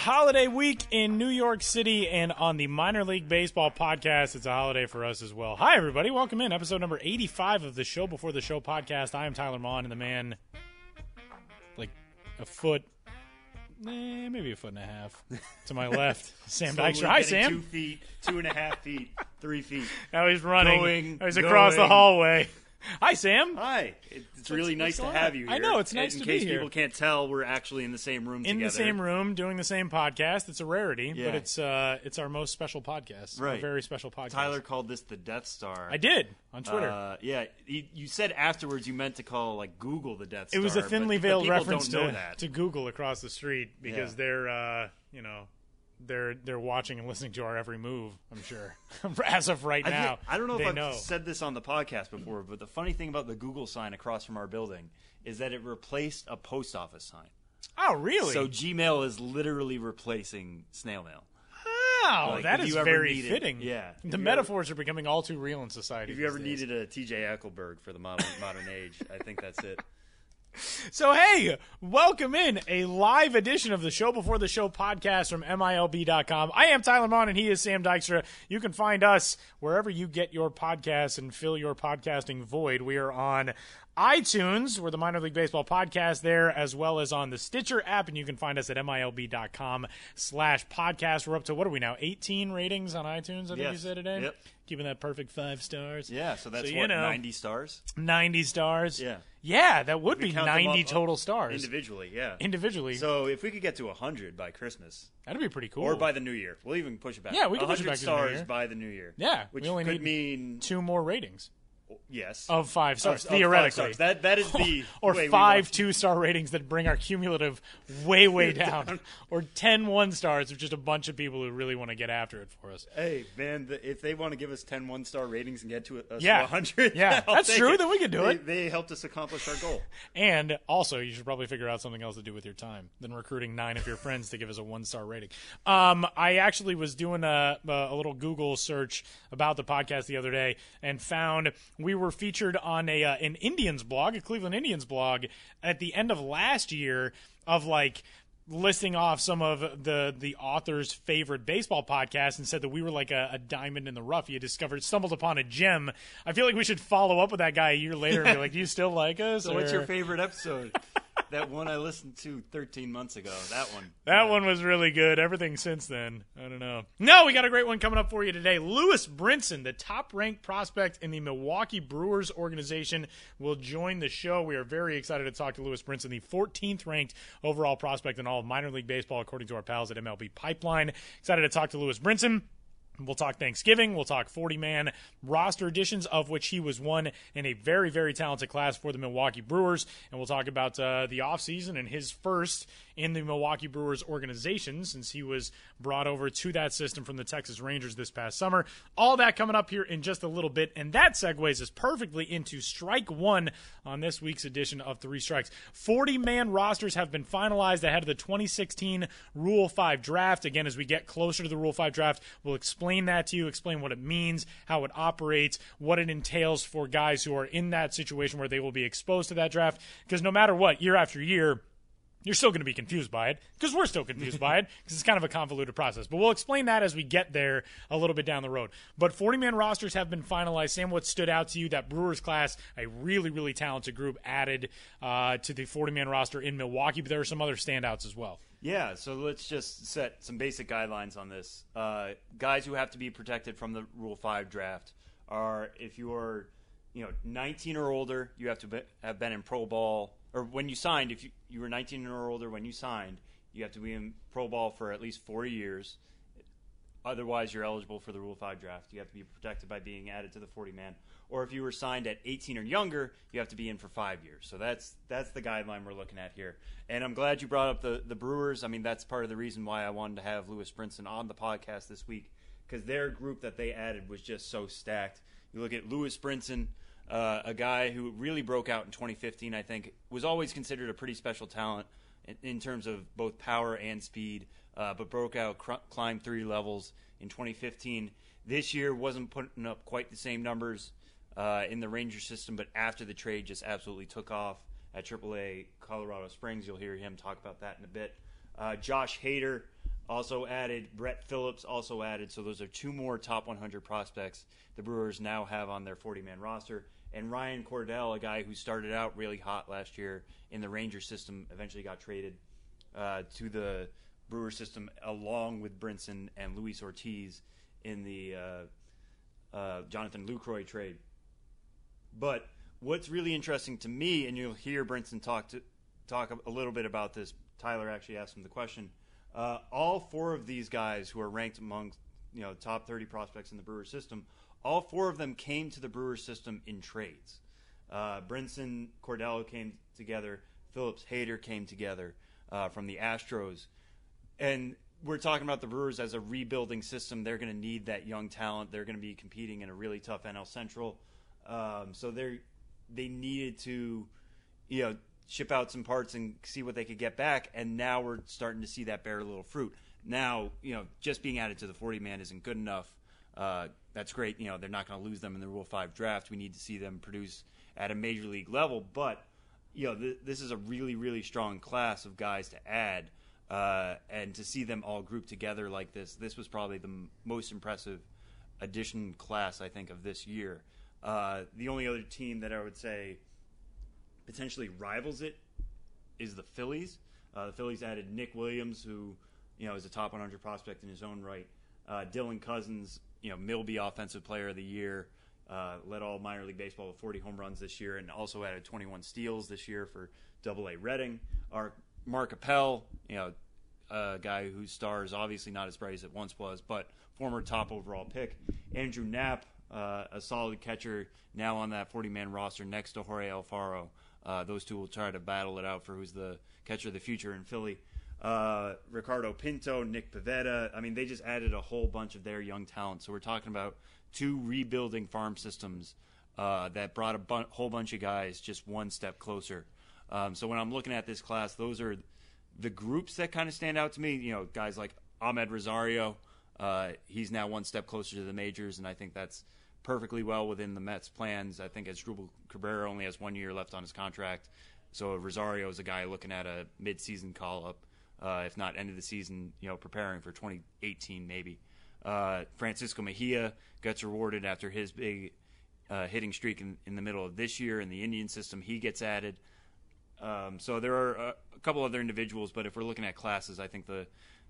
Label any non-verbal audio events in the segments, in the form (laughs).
holiday week in New York City and on the Minor League Baseball podcast. It's a holiday for us as well. Hi, everybody. Welcome in. Episode number 85 of the Show Before the Show podcast. I am Tyler Maun, and the man, like a foot, eh, maybe a foot and a half to my left, (laughs) Sam Dykstra. Hi, Sam. Two feet, two and a half feet, three feet. (laughs) Now he's running. Going, Now he's across the hallway. (laughs) Hi, Sam. Hi, It- it's really nice to have you here. I know, it's nice in to case be here. people can't tell, we're actually in the same room in together. the same room doing the same podcast. It's a rarity, Yeah. but it's uh, it's our most special podcast. A Right. very special podcast. Tyler called this the Death Star. I did on Twitter. Uh, yeah, you, you said afterwards you meant to call like Google the Death Star. it was a thinly veiled reference to, to Google across the street because Yeah. they're uh, you know they're they're watching and listening to our every move. I'm sure (laughs) as of right I, now. feel- I don't know if I've know. said this on the podcast before, but the funny thing about the Google sign across from our building is that it replaced a post office sign. Oh, really? So Gmail is literally replacing snail mail. wow, like, that is very needed- fitting. yeah. the you ever- metaphors are becoming all too real in society. If you ever days. needed a TJ Eckleburg for the modern modern age, I think that's it. So, hey, welcome in a live edition of the Show Before the Show podcast from MILB.com. I am Tyler Maun and he is Sam Dykstra. You can find us wherever you get your podcasts and fill your podcasting void. We are on iTunes, we're the Minor League Baseball podcast there, as well as on the Stitcher app, and you can find us at MILB.com slash podcast. We're up to, what are we now, 18 ratings on iTunes, I think you Yes. said today? Yep. Giving that perfect five stars. Yeah, so that's So, what you know. ninety stars 90 stars. Yeah. Yeah, that would be 90 up- total stars. individually. Yeah. Individually. so if we could get to hundred by Christmas That'd be pretty cool. or by the New Year, we'll even push it back. Yeah, we can push it 100 back to the New stars Year. by the New Year. Yeah, which we only could need mean two more ratings yes of five stars, Of- of five theoretically. stars. That that is (laughs) the or five two star ratings that bring our cumulative way, way (laughs) down. or 10 one stars of just a bunch of people who really want to get after it for us. Hey man, the, if they want to give us 10 one star ratings and get to us Yeah. to 100, Yeah, (laughs) that's true, it. then we can do They- it. They helped us accomplish our goal. And also, you should probably figure out something else to do with your time than recruiting nine of your friends to give us a one star rating. Um, I actually was doing a, a little Google search about the podcast the other day and found we were featured on a uh, an Indians blog, a Cleveland Indians blog, at the end of last year of like listing off some of the the author's favorite baseball podcasts and said that we were like a, a diamond in the rough. He had discovered, stumbled upon a gem. I feel like we should follow up with that guy a year later and be (laughs) like, "Do you still like us?" So what's your favorite episode? (laughs) that one I listened to 13 months ago. That one. That one was really good. Everything since then, I don't know. No, we got a great one coming up for you today. Lewis Brinson, the top ranked prospect in the Milwaukee Brewers organization, will join the show. We are very excited to talk to Lewis Brinson, the 14th ranked overall prospect in all of minor league baseball, according to our pals at MLB Pipeline. Excited to talk to Lewis Brinson. We'll talk Thanksgiving. We'll talk 40 man roster additions, of which he was one in a very, very talented class for the Milwaukee Brewers. And we'll talk about uh, the offseason and his first in the Milwaukee Brewers organization since he was brought over to that system from the Texas Rangers this past summer. All that coming up here in just a little bit. And that segues us perfectly into strike one on this week's edition of Three Strikes. 40 man rosters have been finalized ahead of the 2016 Rule 5 draft. Again, as we get closer to the Rule 5 draft, we'll explain that to you, explain what it means, how it operates, what it entails for guys who are in that situation where they will be exposed to that draft. Because no matter what, year after year, you're still going to be confused by it because we're still confused by it (laughs) because it's kind of a convoluted process. But we'll explain that as we get there a little bit down the road. But 40 man rosters have been finalized. Sam, what stood out to you? That Brewers class, a really, really talented group added uh, to the 40 man roster in Milwaukee, but there are some other standouts as well. Yeah, so let's just set some basic guidelines on this. Uh, guys who have to be protected from the Rule 5 draft are if you're you know 19 or older, you have to be, have been in pro ball or when you signed if you, you were 19 or older when you signed, you have to be in pro ball for at least 4 years. Otherwise, you're eligible for the Rule 5 draft. You have to be protected by being added to the 40 man. Or if you were signed at 18 or younger, you have to be in for five years. So that's that's the guideline we're looking at here. And I'm glad you brought up the, the Brewers. I mean, that's part of the reason why I wanted to have Lewis Brinson on the podcast this week because their group that they added was just so stacked. You look at Lewis Brinson, uh, a guy who really broke out in 2015, I think, was always considered a pretty special talent in, in terms of both power and speed, uh, but broke out, cr- climbed three levels in 2015. This year wasn't putting up quite the same numbers uh, in the Ranger system, but after the trade, just absolutely took off at AAA Colorado Springs. You'll hear him talk about that in a bit. Uh, Josh Hader, also added. Brett Phillips also added. So those are two more top 100 prospects the Brewers now have on their 40 man roster. And Ryan Cordell, a guy who started out really hot last year in the Ranger system, eventually got traded uh, to the Brewer system along with Brinson and Luis Ortiz in the uh, uh, Jonathan Lucroy trade. But what's really interesting to me, and you'll hear Brinson talk to talk a little bit about this. Tyler actually asked him the question. Uh, all four of these guys who are ranked among you know top 30 prospects in the Brewer system, all four of them came to the Brewer system in trades. Uh, Brinson Cordello came together. Phillips Hader came together uh, from the Astros, and we're talking about the Brewers as a rebuilding system. They're going to need that young talent. They're going to be competing in a really tough NL Central, um, so they they needed to, you know, ship out some parts and see what they could get back. And now we're starting to see that bear a little fruit. Now, you know, just being added to the 40 man isn't good enough. Uh, that's great. You know, they're not going to lose them in the Rule 5 draft. We need to see them produce at a major league level. But, you know, th- this is a really, really strong class of guys to add. Uh, and to see them all grouped together like this, this was probably the m- most impressive addition class, I think, of this year. Uh, the only other team that I would say potentially rivals it is the Phillies. Uh, the Phillies added Nick Williams, who you know is a top 100 prospect in his own right. Uh, Dylan Cozens, you know, Milby Offensive Player of the Year, uh, led all minor league baseball with 40 home runs this year, and also added 21 steals this year for Double A Reading. Our Mark Appel, you know, a guy whose star is obviously not as bright as it once was, but former top overall pick. Andrew Knapp, uh, a solid catcher, now on that 40 man roster next to Jorge Alfaro. Uh, those two will try to battle it out for who's the catcher of the future in Philly. Uh, Ricardo Pinto, Nick Pivetta. I mean, they just added a whole bunch of their young talent. So we're talking about two rebuilding farm systems uh, that brought a bu- whole bunch of guys just one step closer. Um, so when I'm looking at this class, those are the groups that kind of stand out to me. You know, guys like Amed Rosario. Uh, he's now one step closer to the majors, and I think that's perfectly well within the Mets' plans. I think as Asdrubal Cabrera only has one year left on his contract, so Rosario is a guy looking at a mid-season call-up, uh, if not end of the season, you know, preparing for 2018 maybe. Uh, Francisco Mejia gets rewarded after his big uh, hitting streak in, in the middle of this year in the Indian system. He gets added. Um, so there are a, a couple other individuals, but if we're looking at classes, I think the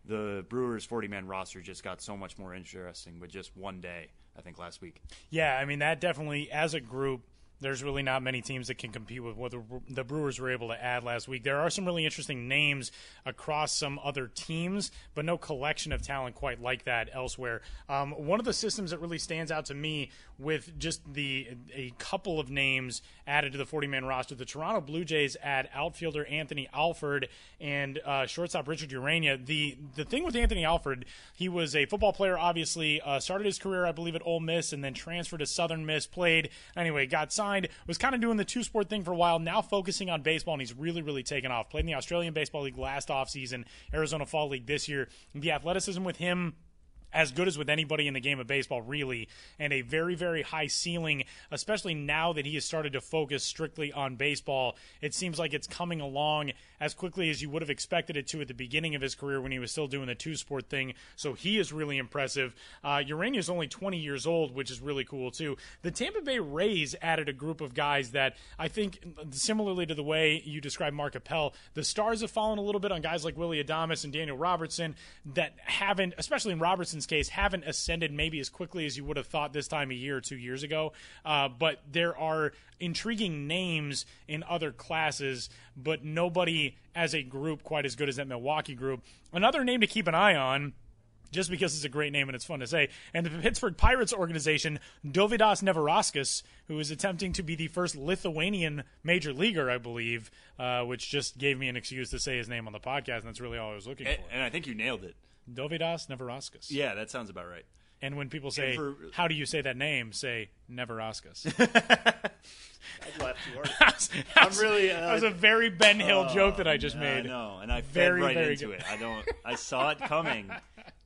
the Brewers 40 man roster just got so much more interesting with just one day, I think, last week. Yeah, I mean, that definitely, as a group, there's really not many teams that can compete with what the, Brewers were able to add last week. There are some really interesting names across some other teams, but no collection of talent quite like that elsewhere. Um, one of the systems that really stands out to me with just the a couple of names added to the 40 man roster, the Toronto Blue Jays add outfielder Anthony Alford and uh, shortstop Richard Urena. The the thing with Anthony Alford, he was a football player, obviously, uh, started his career, I believe, at Ole Miss and then transferred to Southern Miss, played, anyway, got signed signed, was kind of doing the two sport thing for a while, now focusing on baseball, and he's really, really taken off. Played in the Australian Baseball League last offseason, Arizona Fall League this year. The athleticism with him as good as with anybody in the game of baseball, really, and a very, very high ceiling, especially now that he has started to focus strictly on baseball. It seems like it's coming along as quickly as you would have expected it to at the beginning of his career when he was still doing the two sport thing. So he is really impressive. Uh, Urena is only 20 years old, which is really cool, too. The Tampa Bay Rays added a group of guys that I think, similarly to the way you described Mark Appel, the stars have fallen a little bit on guys like Willy Adames and Daniel Robertson that haven't, especially in Robertson's case, haven't ascended maybe as quickly as you would have thought this time a year or two years ago. Uh, but there are intriguing names in other classes, but nobody as a group quite as good as that Milwaukee group. Another name to keep an eye on just because it's a great name and it's fun to say. And the Pittsburgh Pirates organization, Dovydas Neverauskas, who is attempting to be the first Lithuanian major leaguer, I believe, uh, which just gave me an excuse to say his name on the podcast, and that's really all I was looking And, for. and I think you nailed it. Dovydas Neverauskas. Yeah, that sounds about right. And when people say, for- "How do you say that name?" say Neverauskas. (laughs) I laughed too hard. (laughs) that was, really, uh, that was a very Ben Hill joke that I just I made. know, and I Very, fed right very into good. it. I don't. I saw it coming,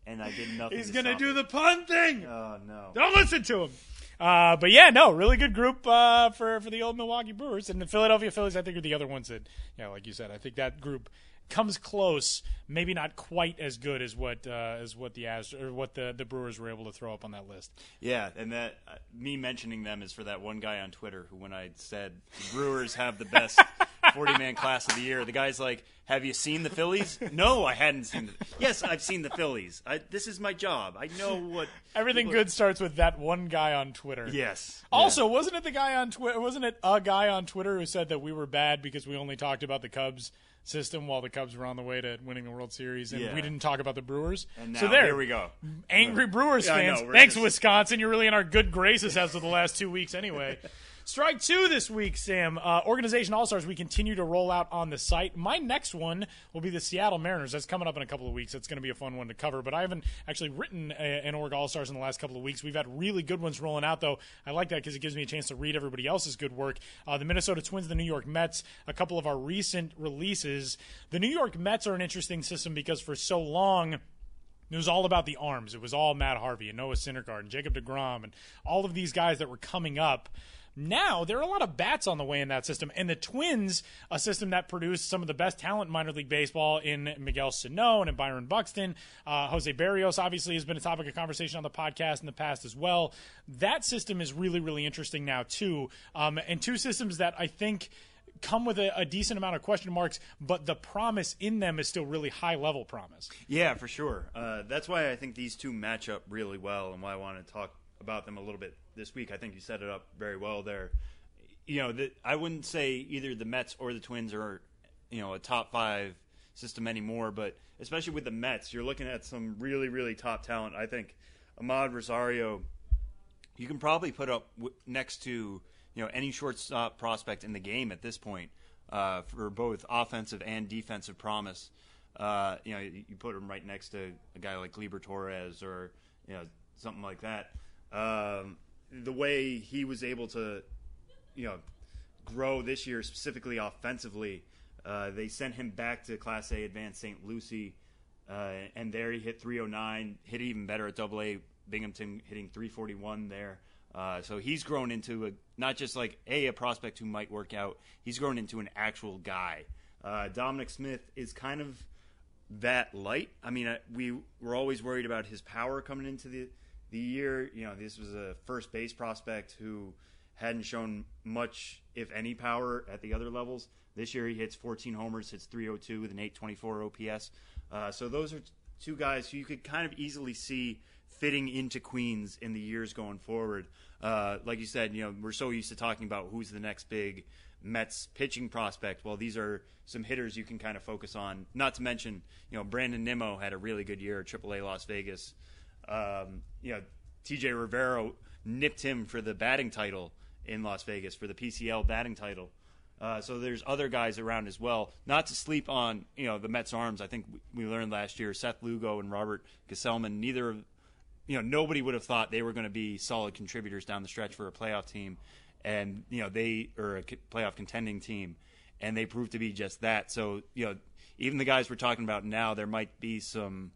and I did nothing. He's to gonna stop do it. the pun thing. Oh no! Don't listen to him. Uh, but yeah, no, really good group uh, for for the old Milwaukee Brewers and the Philadelphia Phillies. I think are the other ones that, yeah, like you said, I think that group comes close. Maybe not quite as good as what uh, as what the Ast- or what the the Brewers were able to throw up on that list. Yeah, and that uh, me mentioning them is for that one guy on Twitter who, when I said Brewers have the best 40 man class of the year, the guy's like, "Have you seen the Phillies?" No, I hadn't seen. The, yes, I've seen the Phillies. I, this is my job. I know what (laughs) Everything good starts with that one guy on Twitter. Yes. Also, wasn't it the guy on Twitter? Wasn't it a guy on Twitter who said that we were bad because we only talked about the Cubs system while the Cubs were on the way to winning the World Series, and Yeah. we didn't talk about the Brewers? And now so there, here we go. angry Brewers Yeah, fans. know, Thanks, just- Wisconsin. You're really in our good graces as of the last two weeks, anyway. (laughs) Strike two this week, Sam. Uh, Organization All Stars, we continue to roll out on the site. My next one will be the Seattle Mariners. That's coming up in a couple of weeks. It's going to be a fun one to cover, but I haven't actually written a, an Org All Stars in the last couple of weeks. We've had really good ones rolling out, though. I like that because it gives me a chance to read everybody else's good work. Uh, the Minnesota Twins, the New York Mets, a couple of our recent releases. The New York Mets are an interesting system because for so long, it was all about the arms. It was all Matt Harvey and Noah Syndergaard and Jacob DeGrom and all of these guys that were coming up. Now there are a lot of bats on the way in that system, and the Twins, a system that produced some of the best talent in minor league baseball in Miguel Sano and in Byron Buxton. Uh, Jose Berrios obviously has been a topic of conversation on the podcast in the past as well. That system is really, really interesting now too, um, and two systems that I think come with a, a decent amount of question marks, but the promise in them is still really high level promise. Yeah, for sure. Uh, that's why I think these two match up really well, and why I want to talk about them a little bit this week. I think you set it up very well there. You know, the, I wouldn't say either the Mets or the Twins are, you know, a top five system anymore, but especially with the Mets, you're looking at some really, really top talent. I think Amed Rosario, you can probably put up next to you know any shortstop prospect in the game at this point uh, for both offensive and defensive promise. Uh, you know, you, you put him right next to a guy like Gleyber Torres or you know something like that. Um, the way he was able to, you know, grow this year specifically offensively, uh, they sent him back to Class A Advanced St. Lucie, uh, and there he hit 309, hit even better at Double A Binghamton, hitting 341 there. Uh, so he's grown into a not just like a a prospect who might work out. He's grown into an actual guy. Uh, Dominic Smith is kind of that light. I mean, uh, we were always worried about his power coming into the the year. You know, this was a first base prospect who hadn't shown much, if any, power at the other levels. This year, he hits 14 homers, hits 302 with an 824 OPS. Uh, so those are two guys who you could kind of easily see fitting into Queens in the years going forward. Uh, like you said, you know, we're so used to talking about who's the next big Mets pitching prospect. Well, these are some hitters you can kind of focus on. Not to mention, you know, Brandon Nimmo had a really good year at AAA Las Vegas. Um, you know, TJ Rivera nipped him for the batting title in Las Vegas for the PCL batting title. Uh, so there's other guys around as well. Not to sleep on, you know, the Mets arms. I think we learned last year Seth Lugo and Robert Gsellman. Neither of, you know, nobody would have thought they were going to be solid contributors down the stretch for a playoff team, and you know they are a playoff contending team, and they proved to be just that. So you know, even the guys we're talking about now, there might be some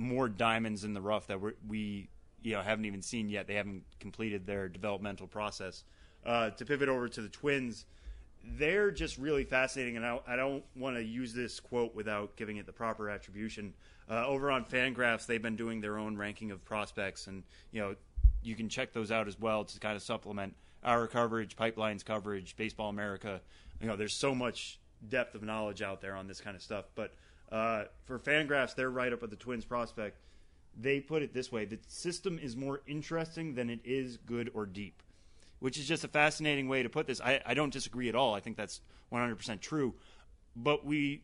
more diamonds in the rough that we're, we you know haven't even seen yet. They haven't completed their developmental process. Uh, to pivot over to the Twins, they're just really fascinating, and I, I don't want to use this quote without giving it the proper attribution. Uh, over on Fangraphs, they've been doing their own ranking of prospects, and you know you can check those out as well to kind of supplement our coverage, pipelines coverage, Baseball America. You know, there's so much depth of knowledge out there on this kind of stuff. But uh, for Fangraphs, they're right up at the Twins prospect. They put it this way: the system is more interesting than it is good or deep which is just a fascinating way to put this. I, I don't disagree at all. I think that's 100% true. But we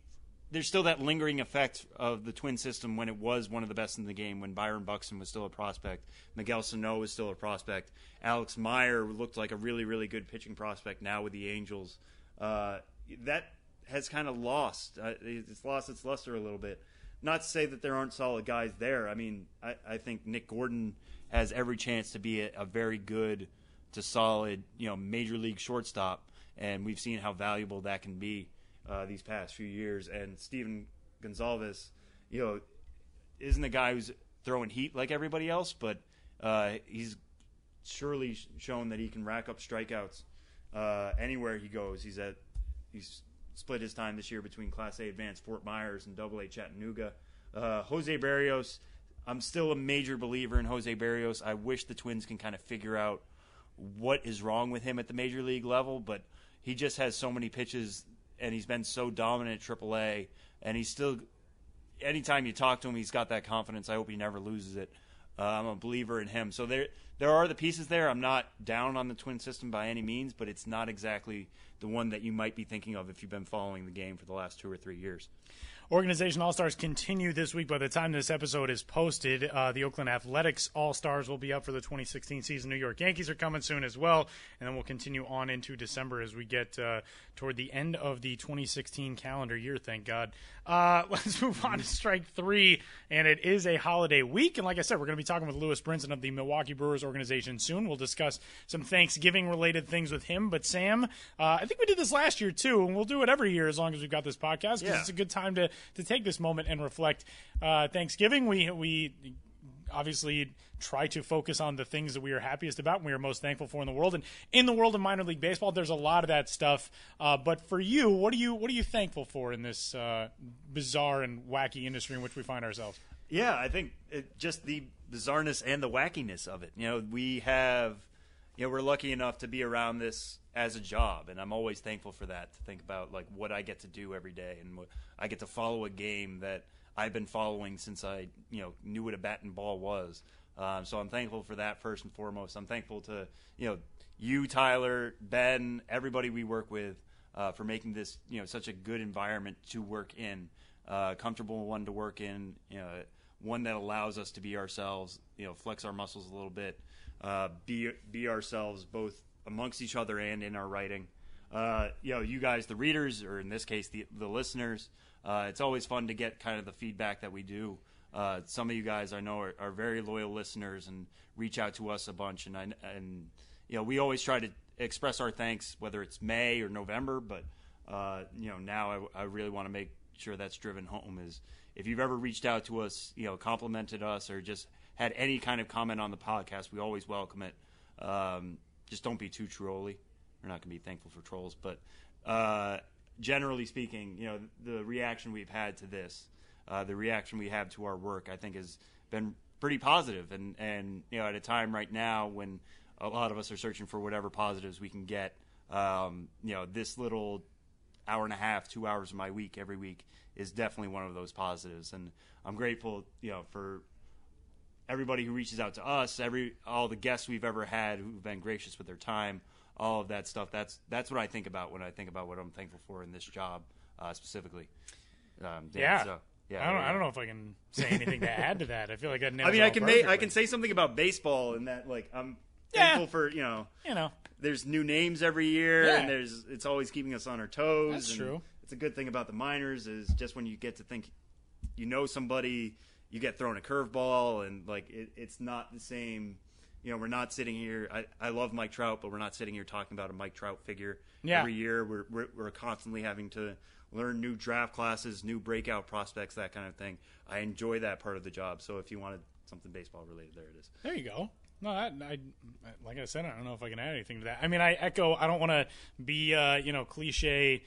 there's still that lingering effect of the twin system when it was one of the best in the game, when Byron Buxton was still a prospect, Miguel Sano was still a prospect, Alex Meyer looked like a really, really good pitching prospect now with the Angels. Uh, that has kind of lost. Uh, it's lost its luster a little bit. Not to say that there aren't solid guys there. I mean, I, I think Nick Gordon has every chance to be a, a very good to solid, you know, major league shortstop, and we've seen how valuable that can be uh, these past few years. And Stephen Gonsalves, you know, isn't a guy who's throwing heat like everybody else, but uh, he's surely shown that he can rack up strikeouts uh, anywhere he goes. He's at he's split his time this year between Class A Advanced Fort Myers and Double A Chattanooga. Uh, Jose Berrios, I'm still a major believer in Jose Berrios. I wish the Twins can kind of figure out what is wrong with him at the major league level, but he just has so many pitches and he's been so dominant at AAA, and he's still. Anytime you talk to him, he's got that confidence. I hope he never loses it. Uh, I'm a believer in him. So there, there are the pieces there. I'm not down on the twin system by any means, but it's not exactly the one that you might be thinking of if you've been following the game for the last two or three years. Organization All Stars continue this week. By the time this episode is posted, uh, the Oakland Athletics All Stars will be up for the 2016 season. New York Yankees are coming soon as well, and then we'll continue on into December as we get uh, toward the end of the 2016 calendar year. Thank God. Uh, (laughs) let's move on to strike three, and it is a holiday week. And like I said, we're going to be talking with Lewis Brinson of the Milwaukee Brewers organization soon. We'll discuss some Thanksgiving related things with him. But Sam, uh, I think we did this last year too, and we'll do it every year as long as we've got this podcast because Yeah. it's a good time to to take this moment and reflect. Uh, Thanksgiving, we we obviously try to focus on the things that we are happiest about and we are most thankful for in the world. And in the world of minor league baseball, there's a lot of that stuff. Uh, but for you, what are you what are you thankful for in this uh, bizarre and wacky industry in which we find ourselves? Yeah, I think it, just the bizarreness and the wackiness of it. You know, we have, you know, we're lucky enough to be around this as a job, and I'm always thankful for that. To think about like what I get to do every day, and what, I get to follow a game that I've been following since I, you know, knew what a bat and ball was. Um, so I'm thankful for that first and foremost. I'm thankful to you know you, Tyler, Ben, everybody we work with uh, for making this you know such a good environment to work in, uh, comfortable one to work in, you know, one that allows us to be ourselves, you know, flex our muscles a little bit, uh, be be ourselves both amongst each other and in our writing. Uh, you know, you guys, the readers, or in this case, the the listeners. Uh, it's always fun to get kind of the feedback that we do. Uh, some of you guys I know are, are very loyal listeners and reach out to us a bunch, and I, and you know we always try to express our thanks whether it's May or November, but uh, you know now I, I really want to make sure that's driven home is if you've ever reached out to us, you know, complimented us or just had any kind of comment on the podcast, we always welcome it. Um, just don't be too trolly. We're not going to be thankful for trolls, but uh, generally speaking, you know, the reaction we've had to this, uh, the reaction we have to our work, I think has been pretty positive. And and you know, at a time right now when a lot of us are searching for whatever positives we can get, um, you know, this little hour and a half, two hours of my week every week is definitely one of those positives. And I'm grateful, you know, for everybody who reaches out to us, every all the guests we've ever had who've been gracious with their time, all of that stuff. That's that's what I think about when I think about what I'm thankful for in this job uh, specifically. Um, Dan, Yeah. so, yeah. I don't, there I don't know if I can say anything to add to that. I feel like that I mean, I all can make, I can say something about baseball and that like I'm Yeah. thankful for you know you know, there's new names every year Yeah. and there's it's always keeping us on our toes. That's and true. It's a good thing about the minors is just when you get to think you know somebody, you get thrown a curveball and like it, it's not the same. You know, we're not sitting here. I, I love Mike Trout, but we're not sitting here talking about a Mike Trout figure Yeah. every year. We're, we're we're constantly having to learn new draft classes, new breakout prospects, that kind of thing. I enjoy that part of the job. So if you wanted something baseball related, there it is. There you go. No, I, I, like I said, I don't know if I can add anything to that. I mean, I echo. I don't want to be, uh, you know, cliche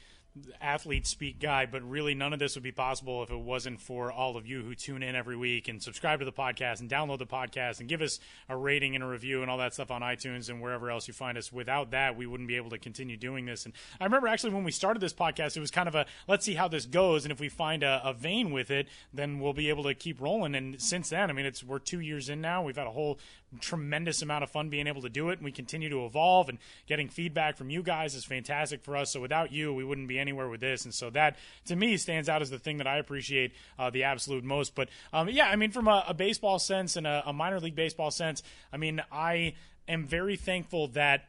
athlete speak guy, but really none of this would be possible if it wasn't for all of you who tune in every week and subscribe to the podcast and download the podcast and give us a rating and a review and all that stuff on iTunes and wherever else you find us. Without that, we wouldn't be able to continue doing this. And I remember actually when we started this podcast, it was kind of a let's see how this goes, and if we find a, a vein with it, then we'll be able to keep rolling. And since then, I mean, it's we're two years in now. We've had a whole tremendous amount of fun being able to do it, and we continue to evolve. And getting feedback from you guys is fantastic for us. So without you, we wouldn't be anywhere with this. And so that to me stands out as the thing that I appreciate uh, the absolute most. But um, yeah, I mean, from a, a baseball sense and a, a minor league baseball sense, I mean, I am very thankful that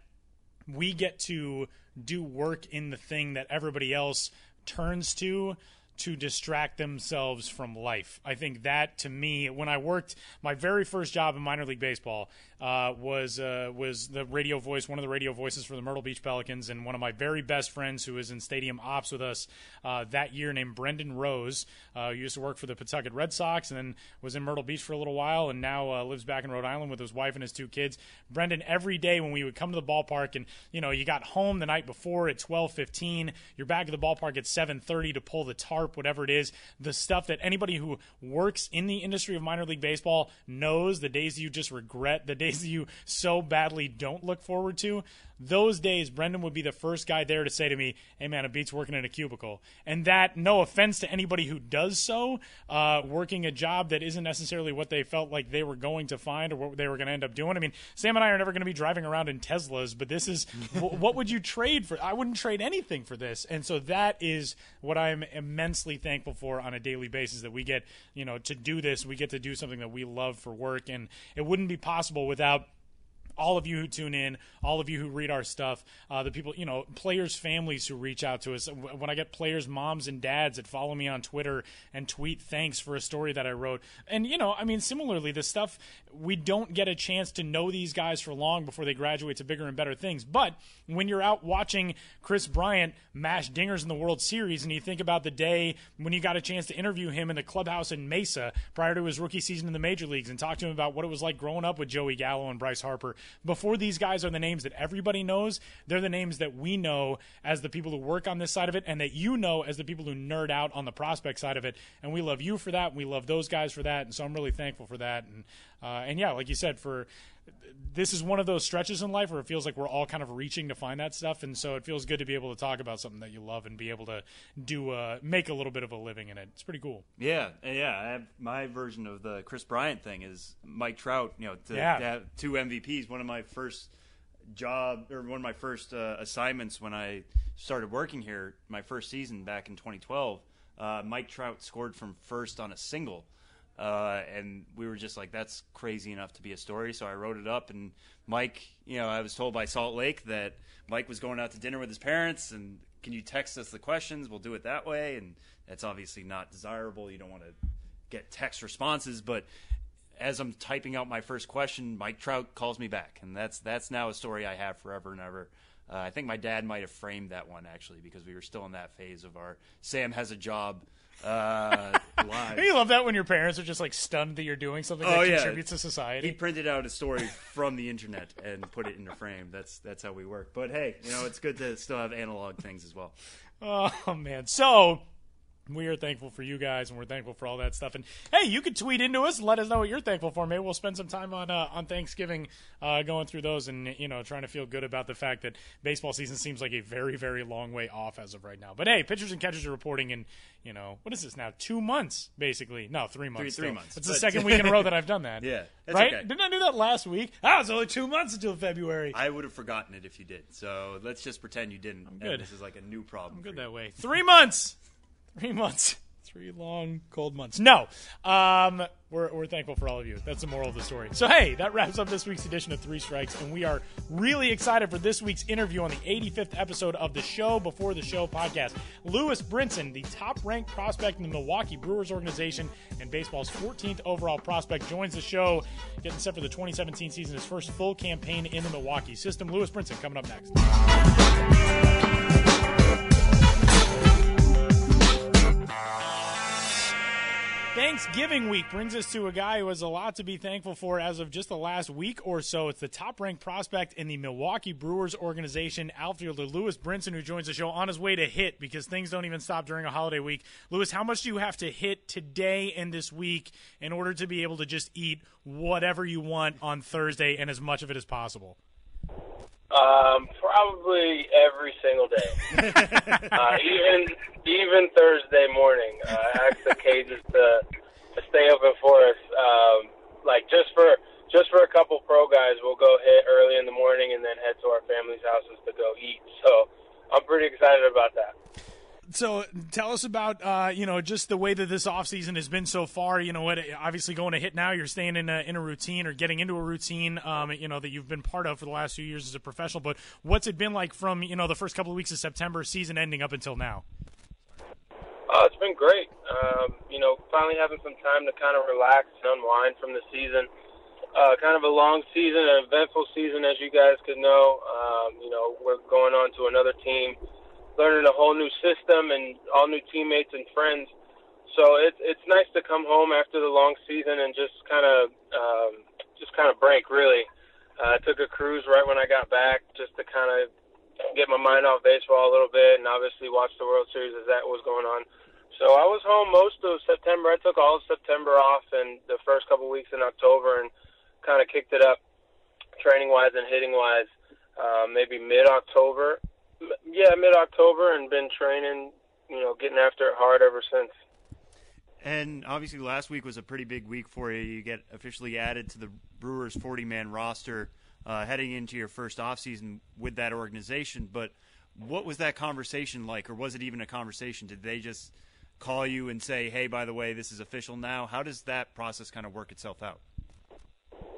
we get to do work in the thing that everybody else turns to to distract themselves from life. I think that to me, when I worked my very first job in minor league baseball, uh, was uh, was the radio voice, one of the radio voices for the Myrtle Beach Pelicans, and one of my very best friends who was in stadium ops with us uh, that year, named Brendan Rose, uh, used to work for the Pawtucket Red Sox, and then was in Myrtle Beach for a little while, and now uh, lives back in Rhode Island with his wife and his two kids. Brendan, every day when we would come to the ballpark, and you know, you got home the night before at twelve fifteen, you're back at the ballpark at seven thirty to pull the tarp, whatever it is, the stuff that anybody who works in the industry of minor league baseball knows. The days you just regret, the days you so badly don't look forward to those days, Brendan would be the first guy there to say to me, "Hey, man, it beats working in a cubicle." And that, no offense to anybody who does so, uh, working a job that isn't necessarily what they felt like they were going to find or what they were going to end up doing. I mean, Sam and I are never going to be driving around in Teslas, but this is (laughs) what would you trade for? I wouldn't trade anything for this, and so that is what I'm immensely thankful for on a daily basis that we get, you know, to do this. We get to do something that we love for work, and it wouldn't be possible without all of you who tune in, all of you who read our stuff, uh, the people, you know, players' families who reach out to us. When I get players' moms and dads that follow me on Twitter and tweet thanks for a story that I wrote. And, you know, I mean, similarly, the stuff, we don't get a chance to know these guys for long before they graduate to bigger and better things. But when you're out watching Kris Bryant mash dingers in the World Series and you think about the day when you got a chance to interview him in the clubhouse in Mesa prior to his rookie season in the major leagues and talk to him about what it was like growing up with Joey Gallo and Bryce Harper before these guys are the names that everybody knows, they're the names that we know as the people who work on this side of it, and that you know as the people who nerd out on the prospect side of it. And we love you for that. And we love those guys for that. And so I'm really thankful for that. And uh, and yeah, like you said, for this is one of those stretches in life where it feels like we're all kind of reaching to find that stuff, and so it feels good to be able to talk about something that you love and be able to do uh, make a little bit of a living in it. It's pretty cool. Yeah, yeah. I have my version of the Kris Bryant thing is Mike Trout. You know, to, Yeah. to have two MVPs. One of my first job or one of my first uh, assignments when I started working here, my first season back in 2012. Uh, Mike Trout scored from first on a single. Uh, and we were just like, that's crazy enough to be a story. So I wrote it up. And Mike, you know, I was told by Salt Lake that Mike was going out to dinner with his parents. And can you text us the questions? We'll do it that way. And that's obviously not desirable. You don't want to get text responses. But as I'm typing out my first question, Mike Trout calls me back. And that's, that's now a story I have forever and ever. Uh, I think my dad might have framed that one actually because we were still in that phase of our Sam has a job uh, (laughs) live. You love that when your parents are just like stunned that you're doing something Oh, that yeah. contributes to society. He printed out a story from the internet and put it in a frame. That's that's how we work. But hey, you know, it's good to still have analog things as well. (laughs) Oh man. So we are thankful for you guys and we're thankful for all that stuff. And hey, you could tweet into us and let us know what you're thankful for. Maybe we'll spend some time on uh, on Thanksgiving uh, going through those and you know trying to feel good about the fact that baseball season seems like a very very long way off as of right now. But hey, pitchers and catchers are reporting in you know what is this now? Two months basically. No, three months. three still. months. It's the second (laughs) week in a row that I've done that. Yeah, that's right. okay. Didn't I do that last week? Ah, it's only two months until February. I would have forgotten it if you did. So let's just pretend you didn't. I'm good. this is like a new problem. good for you. that way. Three months. Three months. (laughs) Three long, cold months. No. Um, we're, we're thankful for all of you. That's the moral of the story. So, hey, that wraps up this week's edition of Three Strikes, and we are really excited for this week's interview on the 85th episode of the Show Before the Show podcast. Lewis Brinson, the top ranked prospect in the Milwaukee Brewers organization and baseball's 14th overall prospect, joins the show, getting set for the 2017 season, his first full campaign in the Milwaukee system. Lewis Brinson coming up next. Thanksgiving week brings us to a guy who has a lot to be thankful for as of just the last week or so. It's the top ranked prospect in the Milwaukee Brewers organization, outfielder Lewis Brinson, who joins the show on his way to hit because things don't even stop during a holiday week. Lewis, how much do you have to hit today and this week in order to be able to just eat whatever you want on Thursday and as much of it as possible? Um, probably every single day. (laughs) uh, even even Thursday morning. Uh, I ask the cages to to stay open for us. Um, like just for just for a couple pro guys, we'll go hit early in the morning and then head to our families' houses to go eat. So I'm pretty excited about that. So tell us about uh, you know just the way that this offseason has been so far. You know what? Obviously, going to hit now, you're staying in a, in a routine or getting into a routine. Um, you know that you've been part of for the last few years as a professional. But what's it been like from you know the first couple of weeks of September season ending up until now? Oh, it's been great. Um, you know, finally having some time to kind of relax and unwind from the season. Uh, kind of a long season, an eventful season, as you guys could know. Um, you know, we're going on to another team, learning a whole new system and all new teammates and friends. So it's it's nice to come home after the long season and just kind of um, just kind of break. Really, uh, I took a cruise right when I got back, just to kind of get my mind off baseball a little bit, and obviously watch the World Series as that was going on. So I was home most of September. I took all of September off and the first couple of weeks in October and kind of kicked it up training wise and hitting wise. Uh, maybe mid October, yeah, mid October, and been training, you know, getting after it hard ever since. And obviously, last week was a pretty big week for you. You get officially added to the Brewers 40 man roster uh, heading into your first offseason with that organization. But what was that conversation like, or was it even a conversation? Did they just call you and say, "Hey, by the way, this is official now"? How does that process kind of work itself out?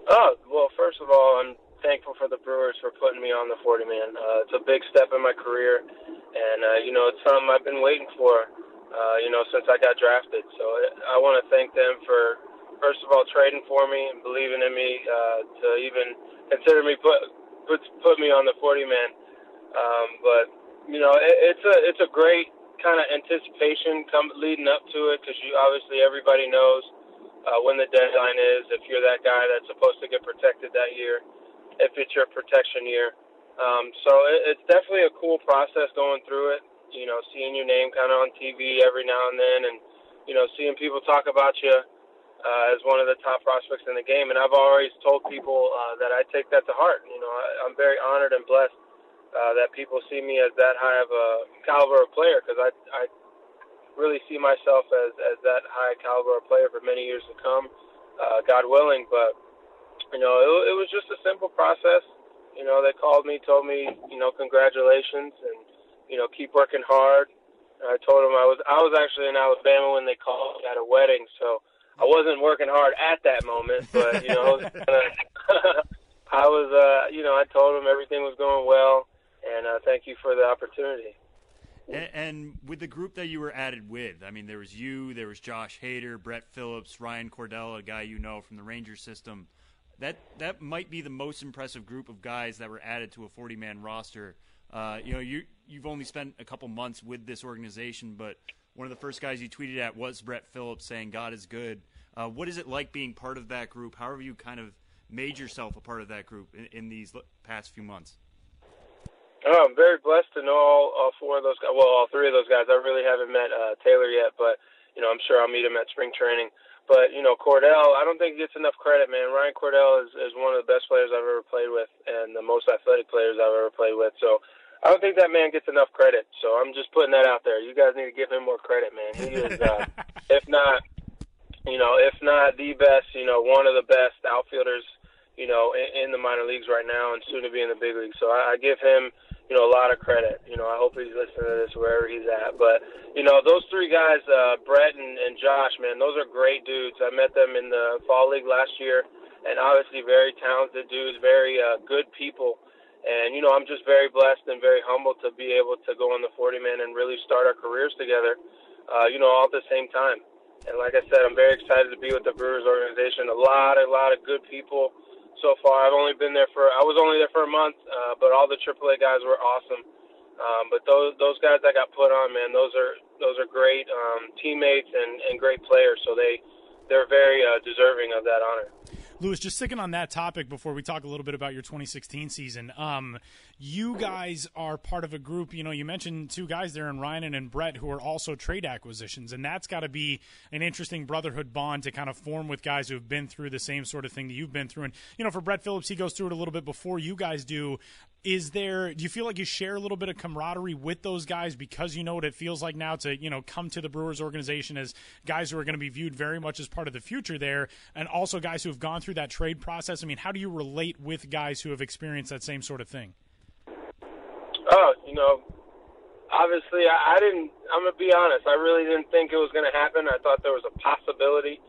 Oh well, first of all, I'm thankful for the Brewers for putting me on the 40 man. Uh, it's a big step in my career, and uh, you know it's something I've been waiting for. Uh, you know since I got drafted, so I want to thank them for first of all trading for me and believing in me uh, to even consider me put put put me on the 40 man. Um, but you know it, it's a it's a great kind of anticipation come leading up to it because you obviously everybody knows uh, when the deadline is. If you're that guy that's supposed to get protected that year, if it's your protection year. Um, so it, it's definitely a cool process going through it. You know, seeing your name kind of on TV every now and then, and you know, seeing people talk about you uh, as one of the top prospects in the game. And I've always told people uh, that I take that to heart. You know, I, I'm very honored and blessed uh, that people see me as that high of a caliber of player because I, I really see myself as, as that high caliber of player for many years to come, uh, God willing. But, you know, it, it was just a simple process. You know, they called me, told me, you know, congratulations and, you know, keep working hard. And I told them I was I was actually in Alabama when they called at a wedding, so I wasn't working hard at that moment, but you know, (laughs) I was, uh, you know, I told them everything was going well and uh, thank you for the opportunity. And, and, with the group that you were added with, I mean, there was you, there was Josh Hader, Brett Phillips, Ryan Cordell, a guy you know from the Ranger system. That that might be the most impressive group of guys that were added to a 40 man roster. Uh, you know, you you've only spent a couple months with this organization, but one of the first guys you tweeted at was Brett Phillips saying God is good. Uh, what is it like being part of that group? How have you kind of made yourself a part of that group in, in these past few months? Oh, I'm very blessed to know all, all four of those guys. Well, all three of those guys. I really haven't met uh, Taylor yet, but you know, I'm sure I'll meet him at spring training. But you know, Cordell, I don't think gets enough credit, man. Ryan Cordell is, is one of the best players I've ever played with, and the most athletic players I've ever played with. So I don't think that man gets enough credit. So I'm just putting that out there. You guys need to give him more credit, man. He is, uh, (laughs) if not, you know, if not the best, you know, one of the best outfielders, you know, in, in the minor leagues right now, and soon to be in the big leagues. So I, I give him you know, a lot of credit. You know, I hope he's listening to this wherever he's at. But, you know, those three guys, uh, Brett and, and Josh, man, those are great dudes. I met them in the fall league last year, and obviously very talented dudes, very uh, good people. And, you know, I'm just very blessed and very humbled to be able to go on the 40 man and really start our careers together, uh, you know, all at the same time. And like I said, I'm very excited to be with the Brewers organization. A lot, a lot of good people so far. I've only been there for I was only there for a month, uh, but all the AAA guys were awesome. Um, but those those guys that got put on, man, those are those are great um, teammates and, and great players. So they they're very uh, deserving of that honor. Lewis, just sticking on that topic before we talk a little bit about your 2016 season. Um, you guys are part of a group. You know, you mentioned two guys there, in Ryan and Brett, who are also trade acquisitions, and that's got to be an interesting brotherhood bond to kind of form with guys who have been through the same sort of thing that you've been through. And you know, for Brett Phillips, he goes through it a little bit before you guys do is there do you feel like you share a little bit of camaraderie with those guys because you know what it feels like now to you know come to the brewers organization as guys who are going to be viewed very much as part of the future there and also guys who have gone through that trade process i mean how do you relate with guys who have experienced that same sort of thing oh you know obviously i, I didn't i'm to be honest i really didn't think it was to happen i thought there was a possibility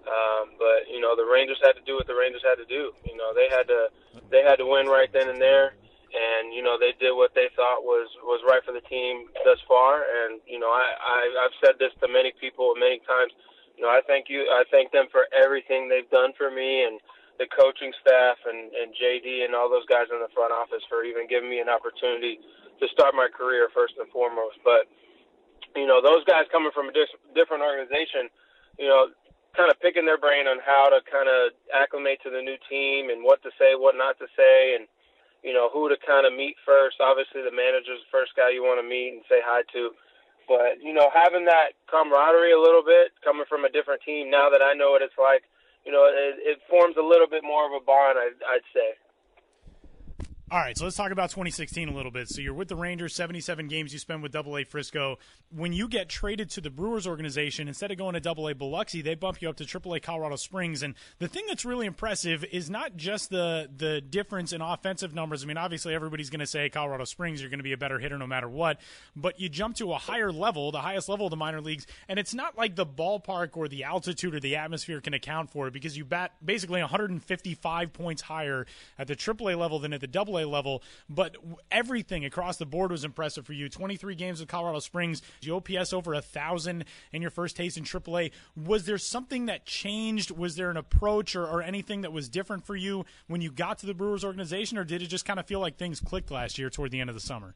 um, but you know the Rangers had to do what the Rangers had to do. You know they had to they had to win right then and there and you know they did what they thought was was right for the team thus far. And you know, I, I I've said this to many people many times. You know, I thank you. I thank them for everything they've done for me and the coaching staff and and JD and all those guys in the front office for even giving me an opportunity to start my career first and foremost. But you know, those guys coming from a dis- different organization, you know, kind of picking their brain on how to kind of acclimate to the new team and what to say, what not to say, and you know who to kind of meet first. Obviously, the manager's the first guy you want to meet and say hi to. But you know, having that camaraderie a little bit, coming from a different team, now that I know what it's like, you know, it, it forms a little bit more of a bond. I'd, I'd say. All right, so let's talk about 2016 a little bit. So you're with the Rangers, 77 games you spend with Double A Frisco. When you get traded to the Brewers organization, instead of going to Double A Biloxi, they bump you up to Triple A Colorado Springs. And the thing that's really impressive is not just the the difference in offensive numbers. I mean, obviously everybody's going to say Colorado Springs, you're going to be a better hitter no matter what. But you jump to a higher level, the highest level of the minor leagues, and it's not like the ballpark or the altitude or the atmosphere can account for it because you bat basically 155 points higher at the Triple A level than at the Double A level, but everything across the board was impressive for you. 23 games with Colorado Springs, the OPS over a thousand in your first taste in AAA. Was there something that changed? Was there an approach or, or anything that was different for you when you got to the Brewers organization, or did it just kind of feel like things clicked last year toward the end of the summer?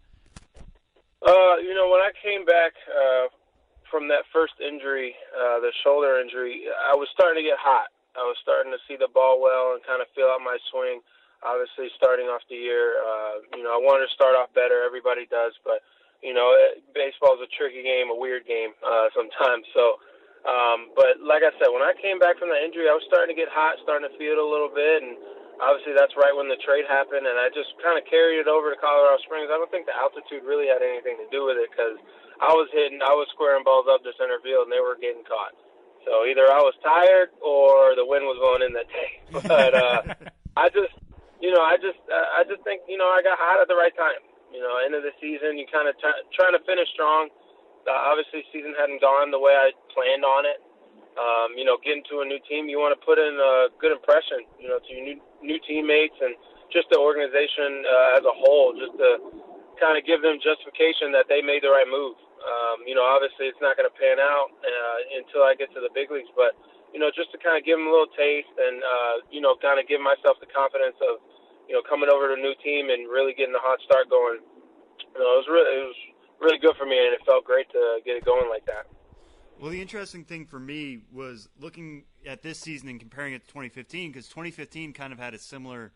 Uh, you know, when I came back uh, from that first injury, uh, the shoulder injury, I was starting to get hot. I was starting to see the ball well and kind of feel out my swing obviously starting off the year. Uh, you know, I wanted to start off better. Everybody does, but you know, baseball is a tricky game, a weird game uh, sometimes. So, um, but like I said, when I came back from the injury, I was starting to get hot, starting to feel it a little bit, and obviously that's right when the trade happened, and I just kind of carried it over to Colorado Springs. I don't think the altitude really had anything to do with it because I was hitting, I was squaring balls up to center field, and they were getting caught. So either I was tired or the wind was blowing in that day. (laughs) But uh, I just you know, I just uh, I just think you know I got hot at the right time. You know, end of the season, you kind of t- trying to finish strong. Uh, obviously, season hadn't gone the way I planned on it. Um, you know, getting to a new team, you want to put in a good impression. You know, to your new new teammates and just the organization uh, as a whole, just to kind of give them justification that they made the right move. Um, you know, obviously it's not going to pan out uh, until I get to the big leagues, but you know, just to kind of give them a little taste and uh, you know, kind of give myself the confidence of you know, coming over to a new team and really getting a hot start going. You know, it was really it was really good for me, and it felt great to get it going like that. Well, the interesting thing for me was looking at this season and comparing it to 2015 because 2015 kind of had a similar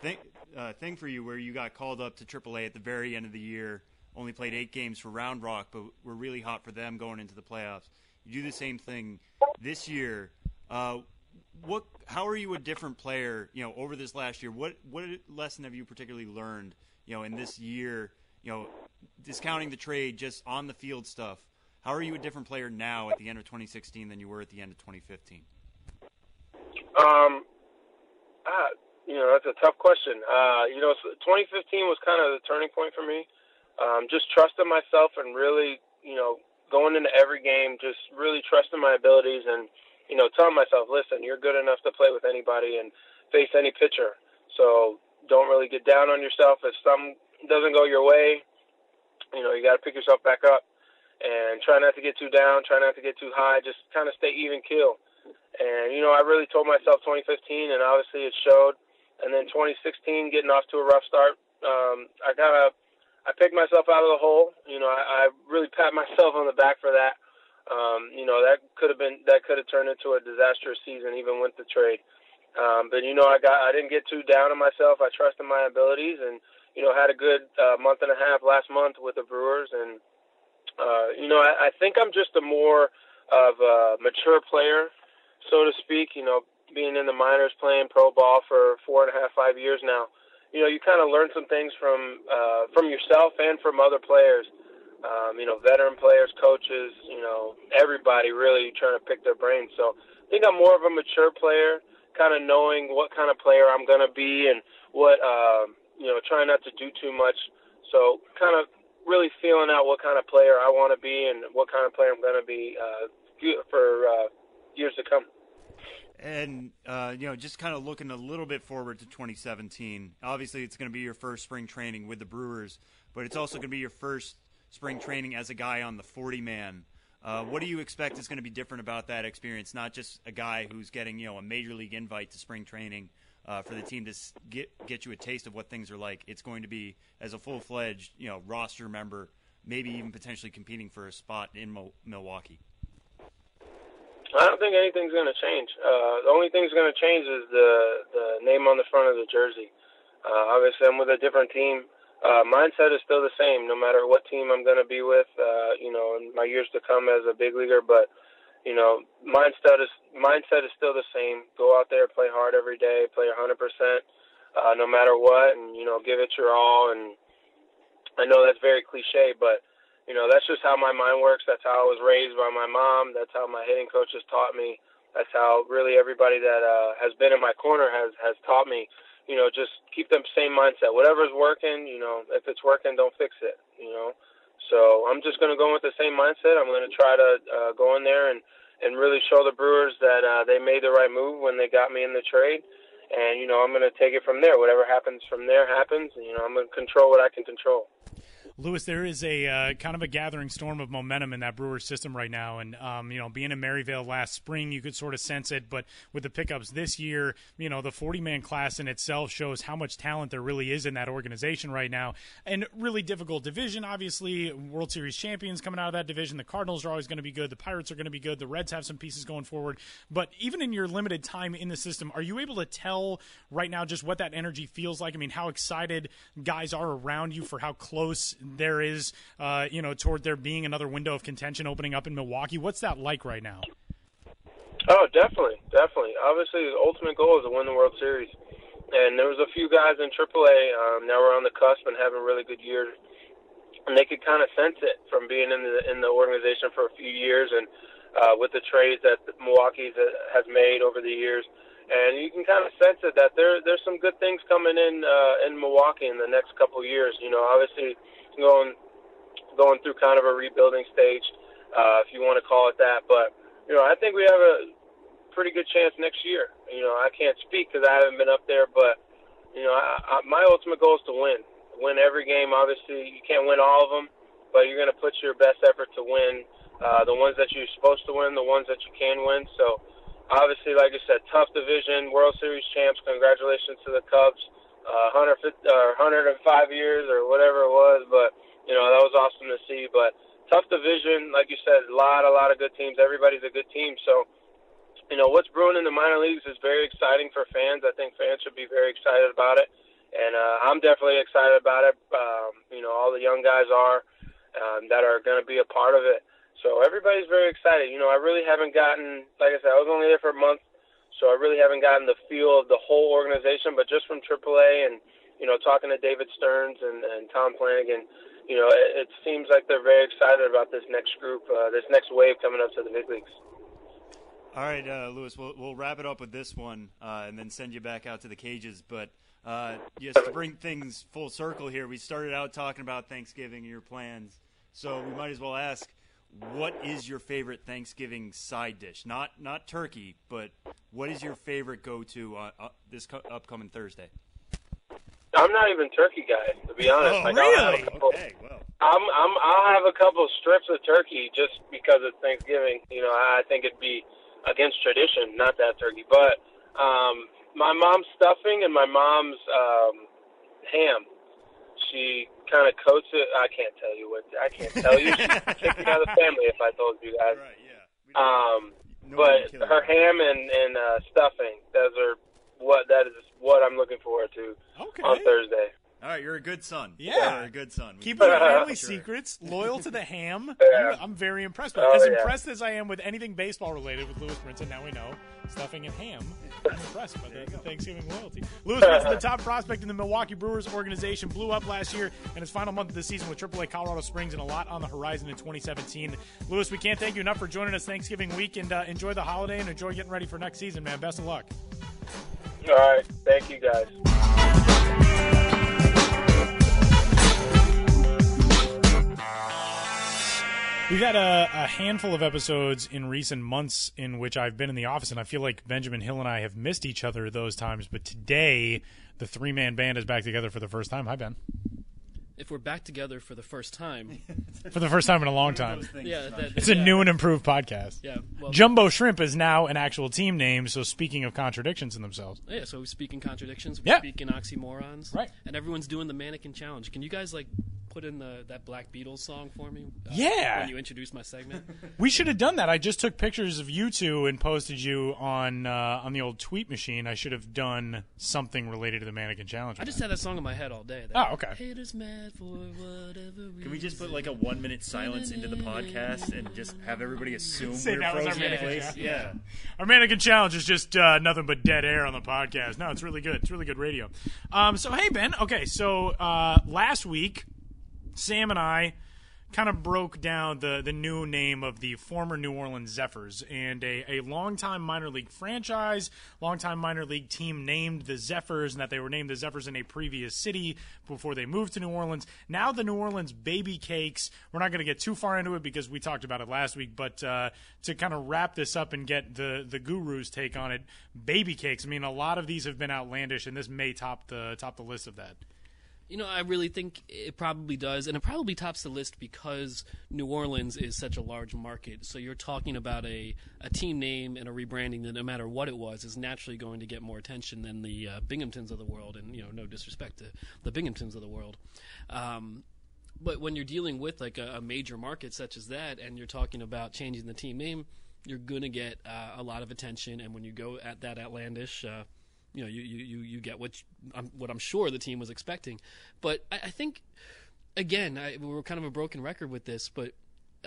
thing uh, thing for you where you got called up to AAA at the very end of the year, only played eight games for Round Rock, but were really hot for them going into the playoffs. You do the same thing this year. Uh, what how are you a different player you know over this last year? What what lesson have you particularly learned you know in this year you know discounting the trade just on the field stuff? How are you a different player now at the end of 2016 than you were at the end of 2015 um uh, you know that's a tough question. Uh you know 2015 was kind of the turning point for me. Um just trusting myself and really you know going into every game just really trusting my abilities and you know, telling myself, listen, you're good enough to play with anybody and face any pitcher. So don't really get down on yourself. If something doesn't go your way, you know, you got to pick yourself back up and try not to get too down, try not to get too high, just kind of stay even keel. And, you know, I really told myself 2015, and obviously it showed. And then 2016, getting off to a rough start, um, I kind of I picked myself out of the hole. You know, I, I really pat myself on the back for that. Um, you know that could have been that could have turned into a disastrous season even with the trade. Um, but you know I got I didn't get too down on myself. I trusted my abilities and you know had a good uh, month and a half last month with the Brewers and uh, you know I, I think I'm just a more of a mature player, so to speak. You know being in the minors playing pro ball for four and a half five years now. You know you kind of learn some things from uh, from yourself and from other players um, you know, veteran players, coaches, you know, everybody really trying to pick their brains. So I think I'm more of a mature player, kind of knowing what kind of player I'm going to be and what, uh, you know, trying not to do too much. So kind of really feeling out what kind of player I want to be and what kind of player I'm going to be uh, for uh, years to come. And uh, you know, just kind of looking a little bit forward to 2017. Obviously, it's going to be your first spring training with the Brewers, but it's also going to be your first spring training as a guy on the 40 man. Uh, what do you expect is going to be different about that experience? Not just a guy who's getting you know a major league invite to spring training uh, for the team to get get you a taste of what things are like. It's going to be as a full fledged you know roster member, maybe even potentially competing for a spot in Mo- Milwaukee. I don't think anything's going to change. Uh, the only thing that's going to change is the the name on the front of the jersey. Uh, obviously, I'm with a different team. Uh, mindset is still the same, no matter what team I'm going to be with. Uh, you know, in my years to come as a big leaguer, but you know, mindset is mindset is still the same. Go out there, play hard every day, play 100 percent, uh, no matter what, and you know, give it your all. And I know that's very cliche, but you know, that's just how my mind works. That's how I was raised by my mom. That's how my hitting coaches taught me. That's how really everybody that uh, has been in my corner has has taught me you know, just keep the same mindset. Whatever's working, you know, if it's working, don't fix it, you know. So I'm just going to go with the same mindset. I'm going to try to uh, go in there and and really show the Brewers that uh, they made the right move when they got me in the trade. And you know, I'm going to take it from there. Whatever happens from there happens. You know, I'm going to control what I can control. Lewis, there is a uh, kind of a gathering storm of momentum in that Brewers system right now, and um, you know, being in Maryvale last spring, you could sort of sense it. But with the pickups this year, you know, the 40-man class in itself shows how much talent there really is in that organization right now, and really difficult division. Obviously, World Series champions coming out of that division. The Cardinals are always going to be good. The Pirates are going to be good. The Reds have some pieces going forward. But even in your limited time in the system, are you able to tell right now just what that energy feels like? I mean, how excited guys are around you for how close there is, uh, you know, toward there being another window of contention opening up in Milwaukee. What's that like right now? Oh, definitely, definitely. Obviously, the ultimate goal is to win the World Series. And there was a few guys in AAA um, were on the cusp and having really good years, and they could kind of sense it from being in the in the organization for a few years and uh, with the trades that Milwaukee has made over the years and you can kind of sense it that there there's some good things coming in uh, in Milwaukee in the next couple of years. You know, obviously going going through kind of a rebuilding stage, uh, if you want to call it that. But you know, I think we have a pretty good chance next year. You know, I can't speak because I haven't been up there, but you know, I, I, my ultimate goal is to win. Win every game. Obviously, you can't win all of them, but you're going to put your best effort to win uh, the ones that you're supposed to win, the ones that you can win. So, obviously, like I said, tough division, World Series champs. Congratulations to the Cubs uh, 150 or 105 years or whatever it was. But you know that was awesome to see. But tough division, like you said, a lot, a lot of good teams. Everybody's a good team. So you know what's brewing in the minor leagues is very exciting for fans. I think fans should be very excited about it, and uh, I'm definitely excited about it. Um, you know, all the young guys are um, that are going to be a part of it. So everybody's very excited. You know, I really haven't gotten, like I said, I was only there for a month so I really haven't gotten the feel of the whole organization, but just from AAA and you know talking to David Stearns and, and Tom Flanagan, you know it, it seems like they're very excited about this next group, uh, this next wave coming up to the big leagues. All right, uh, Lewis, we'll, we'll wrap it up with this one uh, and then send you back out to the cages. But uh, just to bring things full circle here, we started out talking about Thanksgiving and your plans. So we might as well ask what is your favorite Thanksgiving side dish? Not not turkey, but what is your favorite go to uh, uh, this co- upcoming Thursday? I'm not even turkey guy, to be honest. Oh, like, really? Couple, okay, well. I'm I'm I'll have a couple strips of turkey just because it's Thanksgiving. You know, I think it'd be against tradition, not that turkey. But um, my mom's stuffing and my mom's um, ham. She kind of coats it. I can't tell you what. I can't tell you. She's (laughs) kicked out of the family if I told you guys. Right, yeah. Um, but her ham and and uh, stuffing. Those are what that is what I'm looking forward to okay. on Thursday. All right, you're a good son. Yeah, you're a good son. Keep your family sure. secrets, loyal to the (laughs) ham. Yeah. I'm very impressed. But oh, as yeah. impressed as I am with anything baseball related with Lewis Brinson, now we know stuffing and ham. I'm impressed by the, the Thanksgiving loyalty. Lewis Brinson, the top prospect in the Milwaukee Brewers organization, blew up last year in his final month of the season with AAA Colorado Springs, and a lot on the horizon in 2017. Lewis, we can't thank you enough for joining us Thanksgiving week, and uh, enjoy the holiday and enjoy getting ready for next season, man. Best of luck. All right, thank you guys. We've had a, a handful of episodes in recent months in which I've been in the office, and I feel like Benjamin Hill and I have missed each other those times. But today, the three man band is back together for the first time. Hi, Ben. If we're back together for the first time, For the first time in a long time. yeah, that, It's a yeah, new and improved podcast. yeah. Well, Jumbo Shrimp is now an actual team name. So speaking of contradictions in themselves, oh, yeah. So we speak in contradictions. We Yeah. speak in oxymorons. Right. And everyone's doing the mannequin challenge. Can you guys like put in the that Black Beatles song for me? uh, Yeah. When you introduce my segment. (laughs) we should have done that. I just took pictures of you two and posted you on uh, on the old tweet machine. I should have done something related to the mannequin challenge. I just had that song in my head all day. Oh, okay. Haters mad for whatever reason. Can we just put like a one minute silence into the podcast and just have everybody assume Say we're that was our frozen in mannequin place? challenge. Yeah. Our mannequin challenge is just uh, nothing but dead air on the podcast. No, it's really good. It's really good radio. Um, so hey Ben, okay. So uh, last week, Sam and I kind of broke down the the new name of the former New Orleans Zephyrs and a, a longtime minor league franchise, longtime minor league team named the Zephyrs, and that they were named the Zephyrs in a previous city before they moved to New Orleans. Now the New Orleans Baby Cakes. We're not going to get too far into it because we talked about it last week, but uh, to kind of wrap this up and get the the guru's take on it, Baby Cakes. I mean, a lot of these have been outlandish, and this may top the top the list of that. You know, I really think it probably does, and it probably tops the list because New Orleans is such a large market. So you're talking about a, a team name and a rebranding that, no matter what it was, is naturally going to get more attention than the uh, Binghamtons of the world. And you know, no disrespect to the Binghamtons of the world, um, but when you're dealing with like a, a major market such as that, and you're talking about changing the team name, you're to get uh, a lot of attention. And when you go at that outlandish. Uh, you know, you, you, you, you get what I'm, what I'm sure the team was expecting, but I, I think again I, we're kind of a broken record with this. But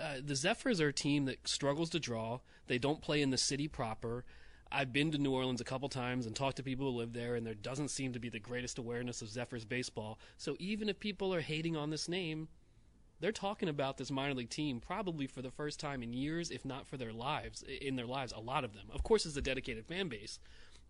uh, the Zephyrs are a team that struggles to draw. They don't play in the city proper. I've been to New Orleans a couple times and talked to people who live there, and there doesn't seem to be the greatest awareness of Zephyrs baseball. So even if people are hating on this name, they're talking about this minor league team probably for the first time in years, if not for their lives, in their lives. A lot of them, of course, it's a dedicated fan base,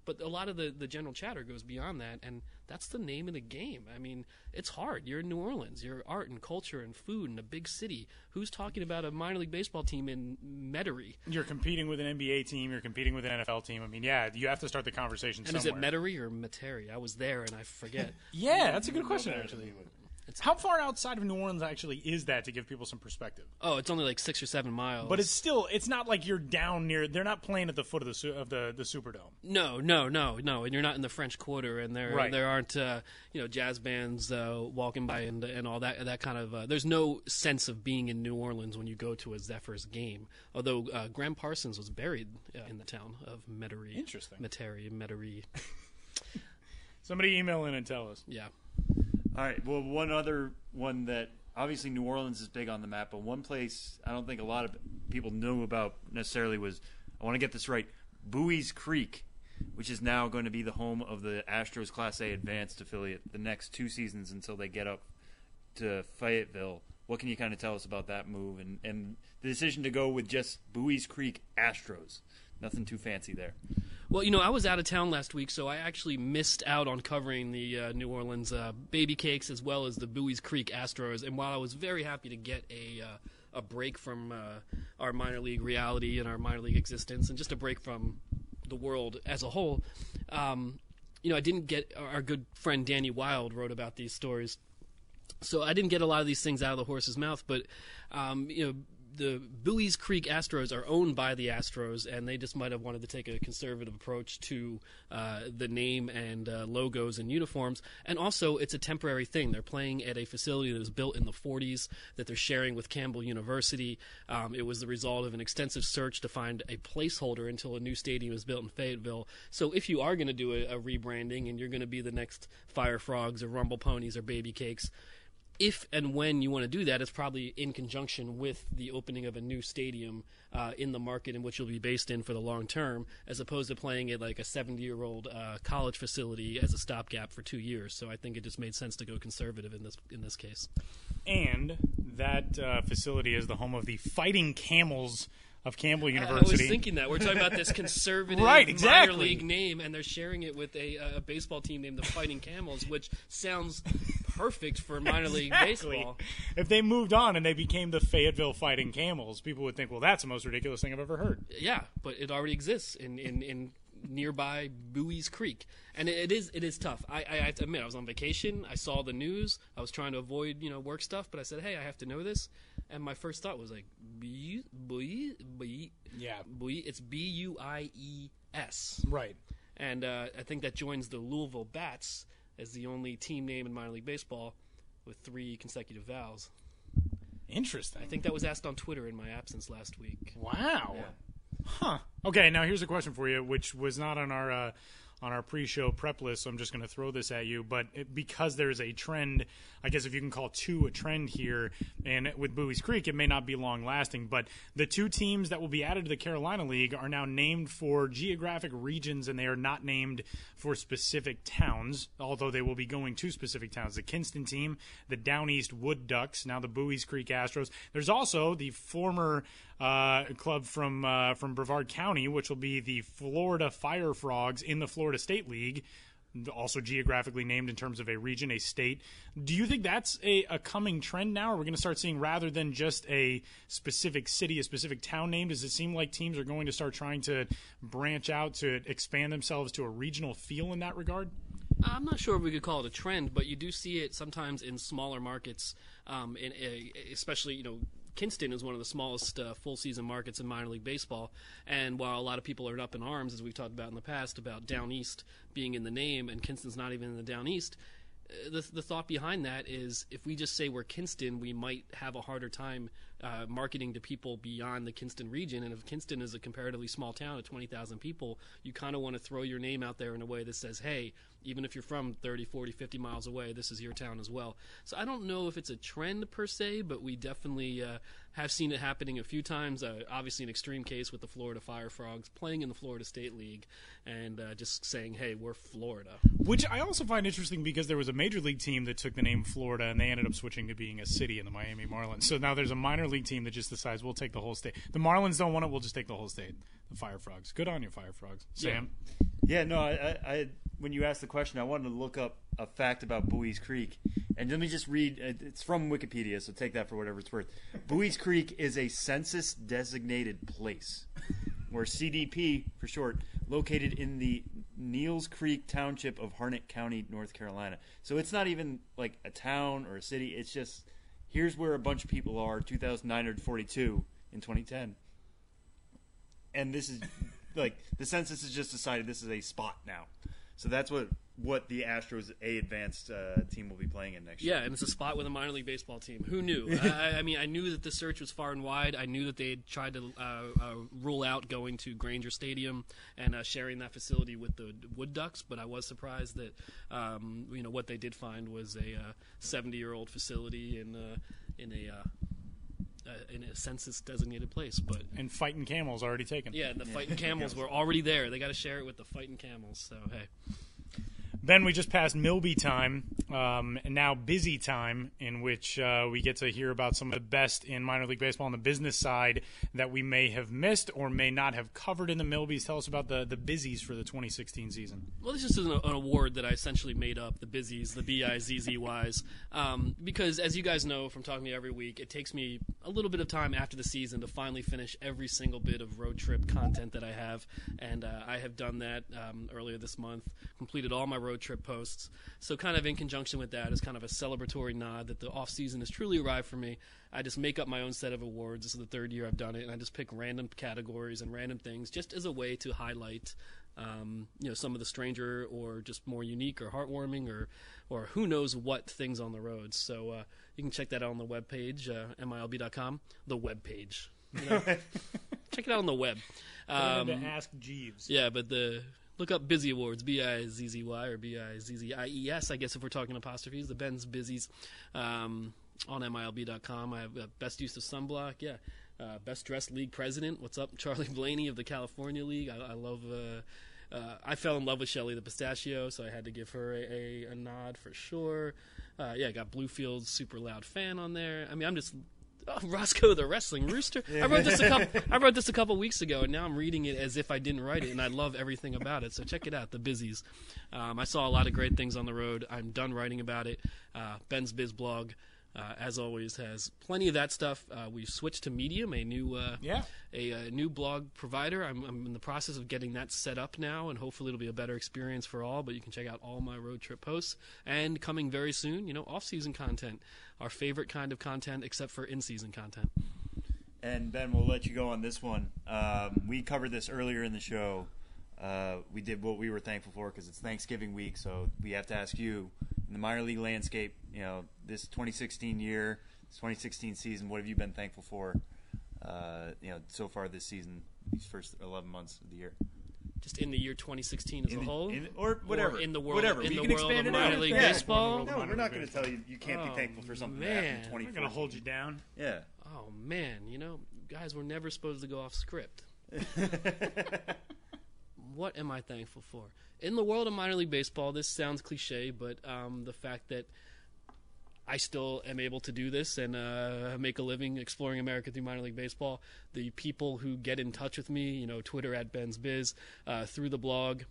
but a lot of the, the general chatter goes beyond that, and that's the name of the game. I mean, it's hard. You're in New Orleans. You're art and culture and food and a big city. Who's talking about a minor league baseball team in Metairie? You're competing with an NBA team. You're competing with an NFL team. I mean, yeah, you have to start the conversation And somewhere. is it Metairie or Metairie? I was there and I forget. (laughs) yeah, that's a good question, actually. How far outside of New Orleans actually is that to give people some perspective? oh, it's only like six or seven miles. But it's still, it's not like you're down near. They're not playing at the foot of the of the the Superdome. No, no, no, no, and you're not in the French Quarter, and there Right. there aren't uh, you know jazz bands uh, walking by and and all that that kind of. Uh, there's no sense of being in New Orleans when you go to a Zephyrs game. Although uh, Gram Parsons was buried uh, in the town of Metairie. Interesting. Metairie, Metairie. (laughs) Somebody email in and tell us. Yeah. All right. Well, one other one that obviously New Orleans is big on the map, but one place I don't think a lot of people knew about necessarily was I want to get this right Buies Creek, which is now going to be the home of the Astros Class A Advanced affiliate the next two seasons until they get up to Fayetteville. What can you kind of tell us about that move and, and the decision to go with just Buies Creek Astros? Nothing too fancy there. Well, you know, I was out of town last week, so I actually missed out on covering the uh, New Orleans uh, Baby Cakes as well as the Buies Creek Astros. And while I was very happy to get a uh, a break from uh, our minor league reality and our minor league existence, and just a break from the world as a whole, um, you know, I didn't get our good friend Danny Wild wrote about these stories so I didn't get a lot of these things out of the horse's mouth, but um, you know. The Buies Creek Astros are owned by the Astros, and they just might have wanted to take a conservative approach to uh, the name and uh, logos and uniforms. And also, it's a temporary thing. They're playing at a facility that was built in the 40s that they're sharing with Campbell University. Um, it was the result of an extensive search to find a placeholder until a new stadium is built in Fayetteville. So, if you are going to do a, a rebranding and you're going to be the next Fire Frogs or Rumble Ponies or Baby Cakes, if and when you want to do that, it's probably in conjunction with the opening of a new stadium uh, in the market in which you'll be based in for the long term, as opposed to playing at like a 70 year old uh, college facility as a stopgap for two years. So I think it just made sense to go conservative in this in this case. And that uh, facility is the home of the Fighting Camels of Campbell University. I was thinking that we're talking about this conservative (laughs) Right, minor exactly. league name, and they're sharing it with a, a baseball team named the Fighting Camels, which sounds perfect for minor league baseball. If they moved on and they became the Fayetteville Fighting Camels, people would think, well, that's the most ridiculous thing I've ever heard. Yeah, but it already exists in in, in nearby Buies Creek, and it, it is it is tough. I, I, I have to admit, I was on vacation. I saw the news. I was trying to avoid you know work stuff, but I said, hey, I have to know this. And my first thought was like, Bui, Bui, Bui, Yeah. Bui. It's B U I E S, Right. and uh, I think that joins the Louisville Bats as the only team name in minor league baseball with three consecutive vowels. Interesting. I think that was asked on Twitter in my absence last week. Wow. Huh. Okay, now here's a question for you, which was not on our uh, on our pre-show prep list. So I'm just going to throw this at you, but it, because there's a trend, I guess if you can call two a trend here, and with Buies Creek, it may not be long lasting. But the two teams that will be added to the Carolina League are now named for geographic regions, and they are not named for specific towns. Although they will be going to specific towns. The Kinston team, the Down East Wood Ducks, now the Buies Creek Astros. There's also the former uh, club from uh, from Brevard County, which will be the Florida Fire Frogs in the Florida State League, also geographically named in terms of a region, a state. Do you think that's a, a coming trend now? Are we going to start seeing rather than just a specific city, a specific town name? Does it seem like teams are going to start trying to branch out to expand themselves to a regional feel in that regard? I'm not sure if we could call it a trend, but you do see it sometimes in smaller markets, um, in, especially you know. Kinston is one of the smallest uh, full season markets in minor league baseball, and while a lot of people are up in arms, as we've talked about in the past, about Down East being in the name and Kinston's not even in the Down East, uh, the, the thought behind that is if we just say we're Kinston, we might have a harder time uh, marketing to people beyond the Kinston region. And if Kinston is a comparatively small town of 20,000 people, you kind of want to throw your name out there in a way that says, hey, even if you're from 30, 40, 50 miles away, this is your town as well. So I don't know if it's a trend per se, but we definitely uh, have seen it happening a few times. Uh, obviously, an extreme case with the Florida Fire Frogs playing in the Florida State League and uh, just saying, hey, we're Florida. Which I also find interesting because there was a major league team that took the name Florida and they ended up switching to being a city in the Miami Marlins. So now there's a minor league team that just decides we'll take the whole state. The Marlins don't want it, we'll just take the whole state. The Fire Frogs. Good on you, Fire Frogs. Sam? Yeah, no, I, I, I when you asked the question, I wanted to look up a fact about Buies Creek, and let me just read. uh, It's from Wikipedia, so take that for whatever it's worth. Buies Creek is a census-designated place, or CDP for short, located in the Neills Creek Township of Harnett County, North Carolina. So it's not even like a town or a city. It's just here's where a bunch of people are. 2,942 in 2010 and this is like the census has just decided this is a spot now. So that's what what the Astros A advanced uh, team will be playing in next year. Yeah, and it's a spot with a minor league baseball team. Who knew? (laughs) I, I mean, I knew that the search was far and wide. I knew that they had tried to uh, uh, rule out going to Grainger Stadium and uh, sharing that facility with the Wood Ducks, but I was surprised that um, you know what they did find was a seventy-year-old facility in uh, in a. Uh, uh, in a census designated place, but And Fighting Camels already taken. yeah, and the fighting (laughs) camels were already there. They got to share it with the fighting camels. So hey, Then we just passed Milby time, um, and now busy time, in which uh, we get to hear about some of the best in minor league baseball on the business side that we may have missed or may not have covered in the Milbys. Tell us about the the Bizzies for the 2016 season. Well, this is an, an award that I essentially made up, the Bizzies, the B I Z Z Ys, um, because as you guys know from talking to every week, it takes me a little bit of time after the season to finally finish every single bit of road trip content that I have, and uh, I have done that um, earlier this month, completed all my road trip posts. So, kind of in conjunction with that, as kind of a celebratory nod that the off season has truly arrived for me. I just make up my own set of awards. This is the third year I've done it, and I just pick random categories and random things just as a way to highlight um, you know some of the stranger or just more unique or heartwarming or or who knows what things on the road. So uh, you can check that out on the webpage, uh, milb.com, the web page. You know? (laughs) check it out on the web. Um, to ask Jeeves. yeah, but the look up Bizzy Awards, B I Z Z Y or B I Z Z I E S. I guess if we're talking apostrophes, the Ben's Bizzies um, on MILB.com. I have uh, best use of sunblock. Yeah. Uh, best dressed league president. What's up, (laughs) Charlie Blaney of the California League? I, I love. Uh, uh, I fell in love with Shelly the Pistachio, so I had to give her a, a, a nod for sure. Uh, yeah, I got Bluefield's super loud fan on there. I mean, I'm just Oh, Roscoe the wrestling rooster. I wrote this a (laughs) couple. I wrote this a couple weeks ago, and now I'm reading it as if I didn't write it, and I love everything about it. So check it out, the Bizzies. Um, I saw a lot of great things on the road. I'm done writing about it. Uh, Ben's Biz blog, uh, as always, has plenty of that stuff. Uh, we've switched to Medium, a new uh, Yeah. a, uh new blog provider. I'm, I'm in the process of getting that set up now, and hopefully it'll be a better experience for all. But you can check out all my road trip posts, and coming very soon, you know, off-season content, our favorite kind of content, except for in-season content. And Ben, we'll let you go on this one. Um, we covered this earlier in the show. Uh, we did what we were thankful for because it's Thanksgiving week, so we have to ask you in the minor league landscape. You know, this 2016 year, this 2016 season. What have you been thankful for? Uh, you know, so far this season, these first 11 months of the year, Just in the year 2016 as In a the- whole, in- or whatever, in the world- whatever. in We the can world expand of it out. minor league Yeah. baseball? No, we're not going to tell you you can't Oh, be thankful for something man. that happened in I'm 2014. not gonna hold you down. Yeah. Oh man, you know, guys were never supposed to go off script. (laughs) what am I thankful for? In the world of minor league baseball, this sounds cliche, but um, the fact that I still am able to do this and uh, make a living exploring America through minor league baseball. The people who get in touch with me, you know, Twitter at Ben's Biz, uh, through the blog,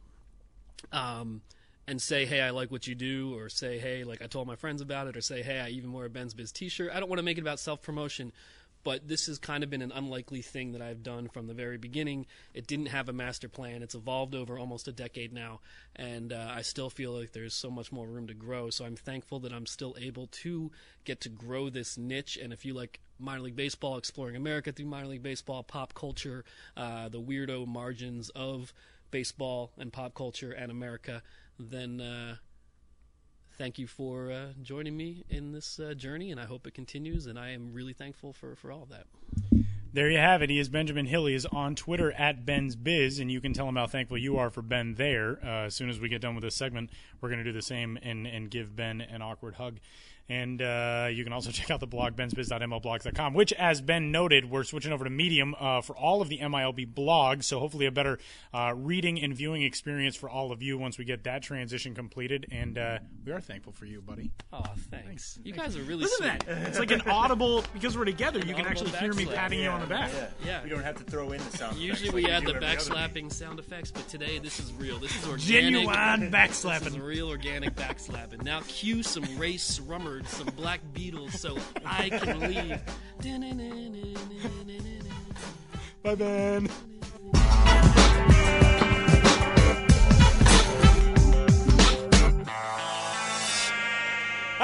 um, and say, hey, I like what you do, or say, hey, like I told my friends about it, or say, hey, I even wear a Ben's Biz t shirt. I don't want to make it about self promotion, but this has kind of been an unlikely thing that I've done from the very beginning. It didn't have a master plan, it's evolved over almost a decade now, and uh, I still feel like there's so much more room to grow. So I'm thankful that I'm still able to get to grow this niche. And if you like minor league baseball, exploring America through minor league baseball, pop culture, uh, the weirdo margins of baseball and pop culture and America, then uh, thank you for uh, joining me in this uh, journey, and I hope it continues. And I am really thankful for, for all of that. There you have it. He is Benjamin Hill. He is on Twitter at Ben's Biz, and you can tell him how thankful you are for Ben there. Uh, as soon as we get done with this segment, we're going to do the same and, and give Ben an awkward hug. And uh, you can also (laughs) check out the blog, bensbiz.mlblogs.com, which, as Ben noted, we're switching over to Medium uh, for all of the MILB blogs. So hopefully a better uh, reading and viewing experience for all of you once we get that transition completed. And uh, we are thankful for you, buddy. Oh, thanks. You guys are really Listen sweet. to that. It's like an (laughs) audible, because we're together, you can actually hear me backslap. patting you on the back. Yeah. We don't have to throw in the sound. Usually we like add do the every other backslapping sound effects, but today this is real. This is organic. Genuine (laughs) This is backslapping. real organic backslapping. Now cue some Race Some Black Beatles, so I can leave. (laughs) Bye, Ben.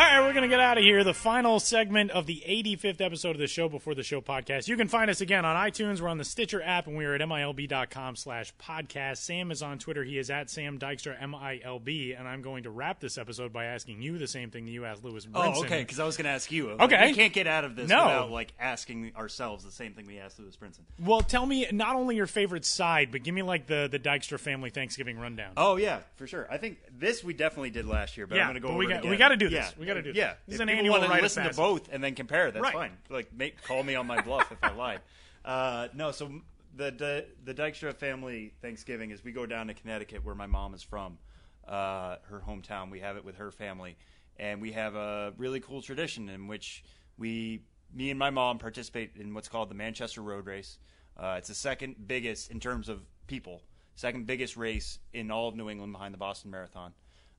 All right, we're going to get out of here. The final segment of the 85th episode of the Show Before the Show podcast. You can find us again on iTunes. We're on the Stitcher app, and we are at MILB.com slash podcast. Sam is on Twitter. He is at Sam Dykstra, M-I-L-B. And I'm going to wrap this episode by asking you the same thing that you asked Lewis oh, Brinson. Oh, okay. Because I was going to ask you. Okay. we can't get out of this No. without like asking ourselves the same thing we asked Lewis Brinson. Well, tell me not only your favorite side, but give me like the, the Dykstra family Thanksgiving rundown. Oh yeah, for sure. I think this we definitely did last year, but Yeah, I'm going to go over we got- we gotta do this. Yeah. We gotta do this. Yeah, This is an annual want to listen to both and then compare. That's Right. fine. Like, make, call me on my bluff if I lied. Uh, no, so the, the the Dykstra family Thanksgiving is we go down to Connecticut where my mom is from, uh, her hometown. We have it with her family, and we have a really cool tradition in which we, me and my mom, participate in what's called the Manchester Road Race. Uh, it's the second biggest in terms of people, second biggest race in all of New England behind the Boston Marathon.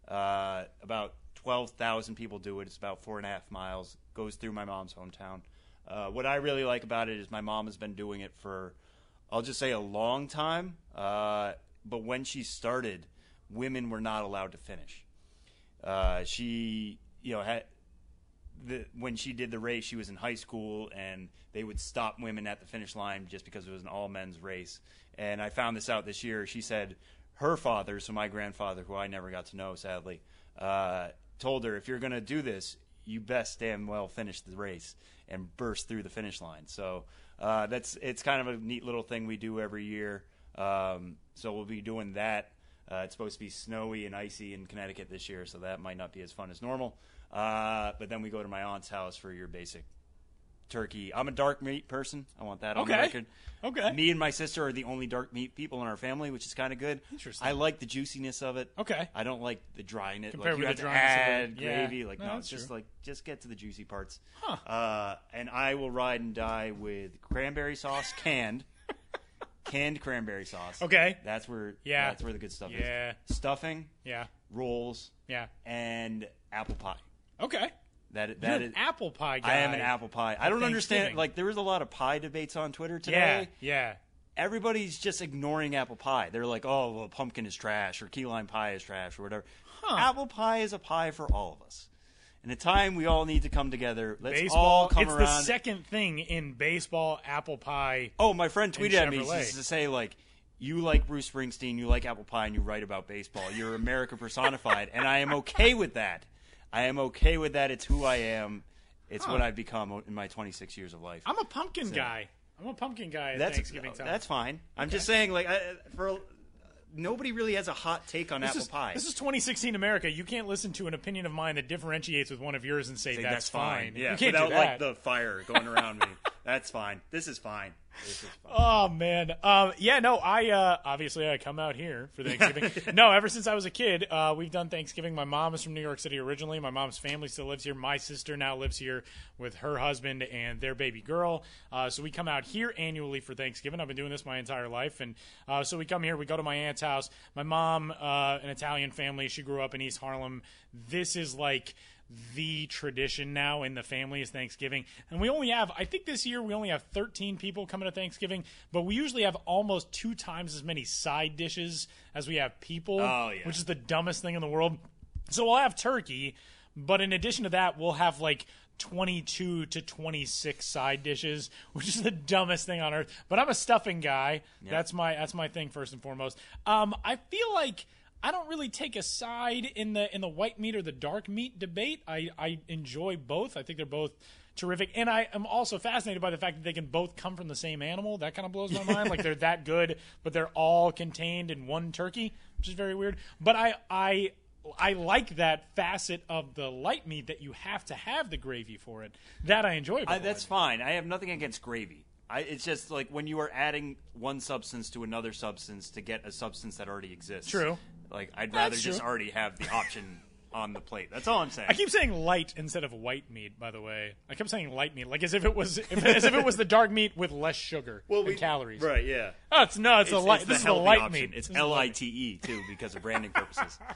Uh, about 12,000 people do it. It's about four and a half miles. Goes through my mom's hometown. Uh, what I really like about it is my mom has been doing it for, I'll just say, a long time. Uh, but when she started, women were not allowed to finish. Uh, she, you know, had the, when she did the race, she was in high school, and they would stop women at the finish line just because it was an all men's race. And I found this out this year. She said her father, so my grandfather, who I never got to know, sadly, uh, told her, if you're going to do this, you best damn well finish the race and burst through the finish line. So uh, that's it's kind of a neat little thing we do every year. Um, so we'll be doing that. Uh, it's supposed to be snowy and icy in Connecticut this year, so that might not be as fun as normal. Uh, but then we go to my aunt's house for your basic turkey. I'm a dark meat person. I want that on the record. Okay. Me and my sister are the only dark meat people in our family, which is kind of good. Interesting. I like the juiciness of it. Okay. I don't like the dryness. Compared like you with have the to dryness of add it. Yeah. gravy. Like No, no, that's just true. like just get to the juicy parts. Huh. Uh, and I will ride and die with cranberry sauce, canned, (laughs) canned cranberry sauce. Okay. That's where. Yeah. That's where the good stuff is. Yeah. is. Stuffing, Yeah. rolls, Yeah. and apple pie. Okay. That You're that an is. apple pie guy. I am an apple pie. I don't understand. Like there was a lot of pie debates on Twitter today. Yeah. yeah. Everybody's just ignoring apple pie. They're like, "Oh, well, pumpkin is trash," or "Key lime pie is trash," or whatever. Huh. Apple pie is a pie for all of us. In a time we all need to come together. Let's Baseball. all come it's around. the second thing in baseball. Apple pie. oh, my friend tweeted at me to say like, "You like Bruce Springsteen, you like apple pie, and you write about baseball. You're America personified," and I am okay with that. I am okay with that. It's who I am. It's what I've become in my 26 years of life. I'm a pumpkin guy. I'm a pumpkin guy at that's Thanksgiving time. that's fine. I'm just saying, like, I, for nobody really has a hot take on this apple is, pie. This is 2016 America. You can't listen to an opinion of mine that differentiates with one of yours and say, Say, that's, fine. Yeah, you can't without do that. like the fire going around me. (laughs) That's fine. This is fine. This is fine. Oh man, um, yeah, no, I uh, obviously I come out here for Thanksgiving. (laughs) no, ever since I was a kid, uh, we've done Thanksgiving. My mom is from New York City originally. My mom's family still lives here. My sister now lives here with her husband and their baby girl. Uh, so we come out here annually for Thanksgiving. I've been doing this my entire life, and uh, so we come here. We go to my aunt's house. My mom, uh, an Italian family, she grew up in East Harlem. This is like the tradition now in the family is Thanksgiving. And we only have, I think this year we only have 13 people coming to Thanksgiving, but we usually have almost two times as many side dishes as we have people, Oh, yeah. which is the dumbest thing in the world. So we'll have turkey, but in addition to that, we'll have like 22 to 26 side dishes, (laughs) which is the dumbest thing on earth. But I'm a stuffing guy. That's my that's my thing first and foremost. Um, I feel like I don't really take a side in the in the white meat or the dark meat debate. I I enjoy both. I think they're both terrific, and I am also fascinated by the fact that they can both come from the same animal. That kind of blows my mind. Like they're that good, but they're all contained in one turkey, which is very weird. But I I I like that facet of the light meat that you have to have the gravy for it. That I enjoy. I, that's fine. I have nothing against gravy. I, it's just like when you are adding one substance to another substance to get a substance that already exists. True. Like I'd rather That's just true. already have the option on the plate. That's all I'm saying. I keep saying light instead of white meat. By the way, I kept saying light meat, like as if it was if, as if it was the dark meat with less sugar (laughs) and calories. Right. Yeah. Oh, it's no, it's, a light. the this is the light option. meat. It's This is the L light I meat. T E too because of branding purposes. (laughs)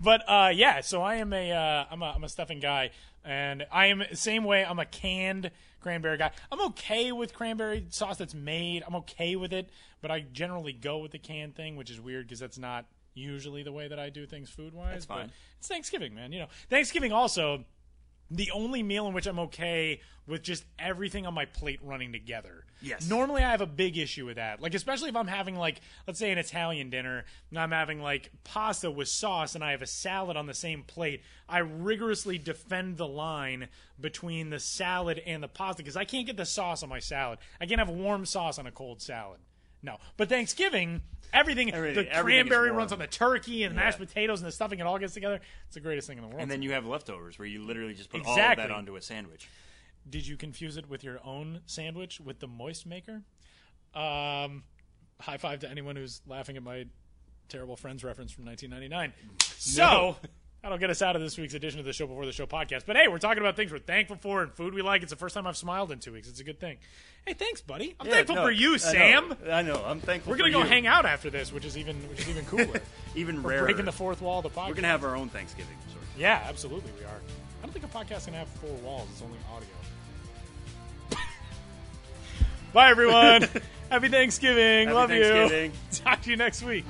But uh, yeah, so I am a uh, I'm a I'm a stuffing guy, and I am same way. I'm a canned cranberry guy. I'm okay with cranberry sauce that's made. I'm okay with it, but I generally go with the canned thing, which is weird because that's not usually the way that I do things food wise. But it's Thanksgiving, man. You know, Thanksgiving also the only meal in which I'm okay with just everything on my plate running together. Yes. Normally I have a big issue with that. Like especially if I'm having like let's say an Italian dinner and I'm having like pasta with sauce and I have a salad on the same plate, I rigorously defend the line between the salad and the pasta because I can't get the sauce on my salad. I can't have warm sauce on a cold salad. No. But Thanksgiving, everything, Everything- the everything cranberry runs on the turkey and the Yeah. mashed potatoes and the stuffing, it all gets together. It's the greatest thing in the world. and then you have leftovers where you literally just put all of that onto a sandwich. Did you confuse it with your own sandwich with the moist maker? Um, high five to anyone who's laughing at my terrible Friends reference from 1999. (laughs) So. That'll get us out of this week's edition of the Show Before the Show podcast. But hey, we're talking about things we're thankful for and food we like. It's the first time I've smiled in two weeks. It's a good thing. Hey, thanks, buddy. I'm Yeah, thankful no, for you, I know. Sam. I know. I'm thankful. We're gonna go you. hang out after this, which is even which is even cooler. (laughs) Even We're rarer. breaking the fourth wall of the podcast. We're gonna have our own Thanksgiving. Sort of. Yeah, absolutely, we are. I don't think a podcast can have four walls. It's only audio. (laughs) Bye, everyone. Happy Thanksgiving. Happy Love Thanksgiving. you. (laughs) Talk to you next week.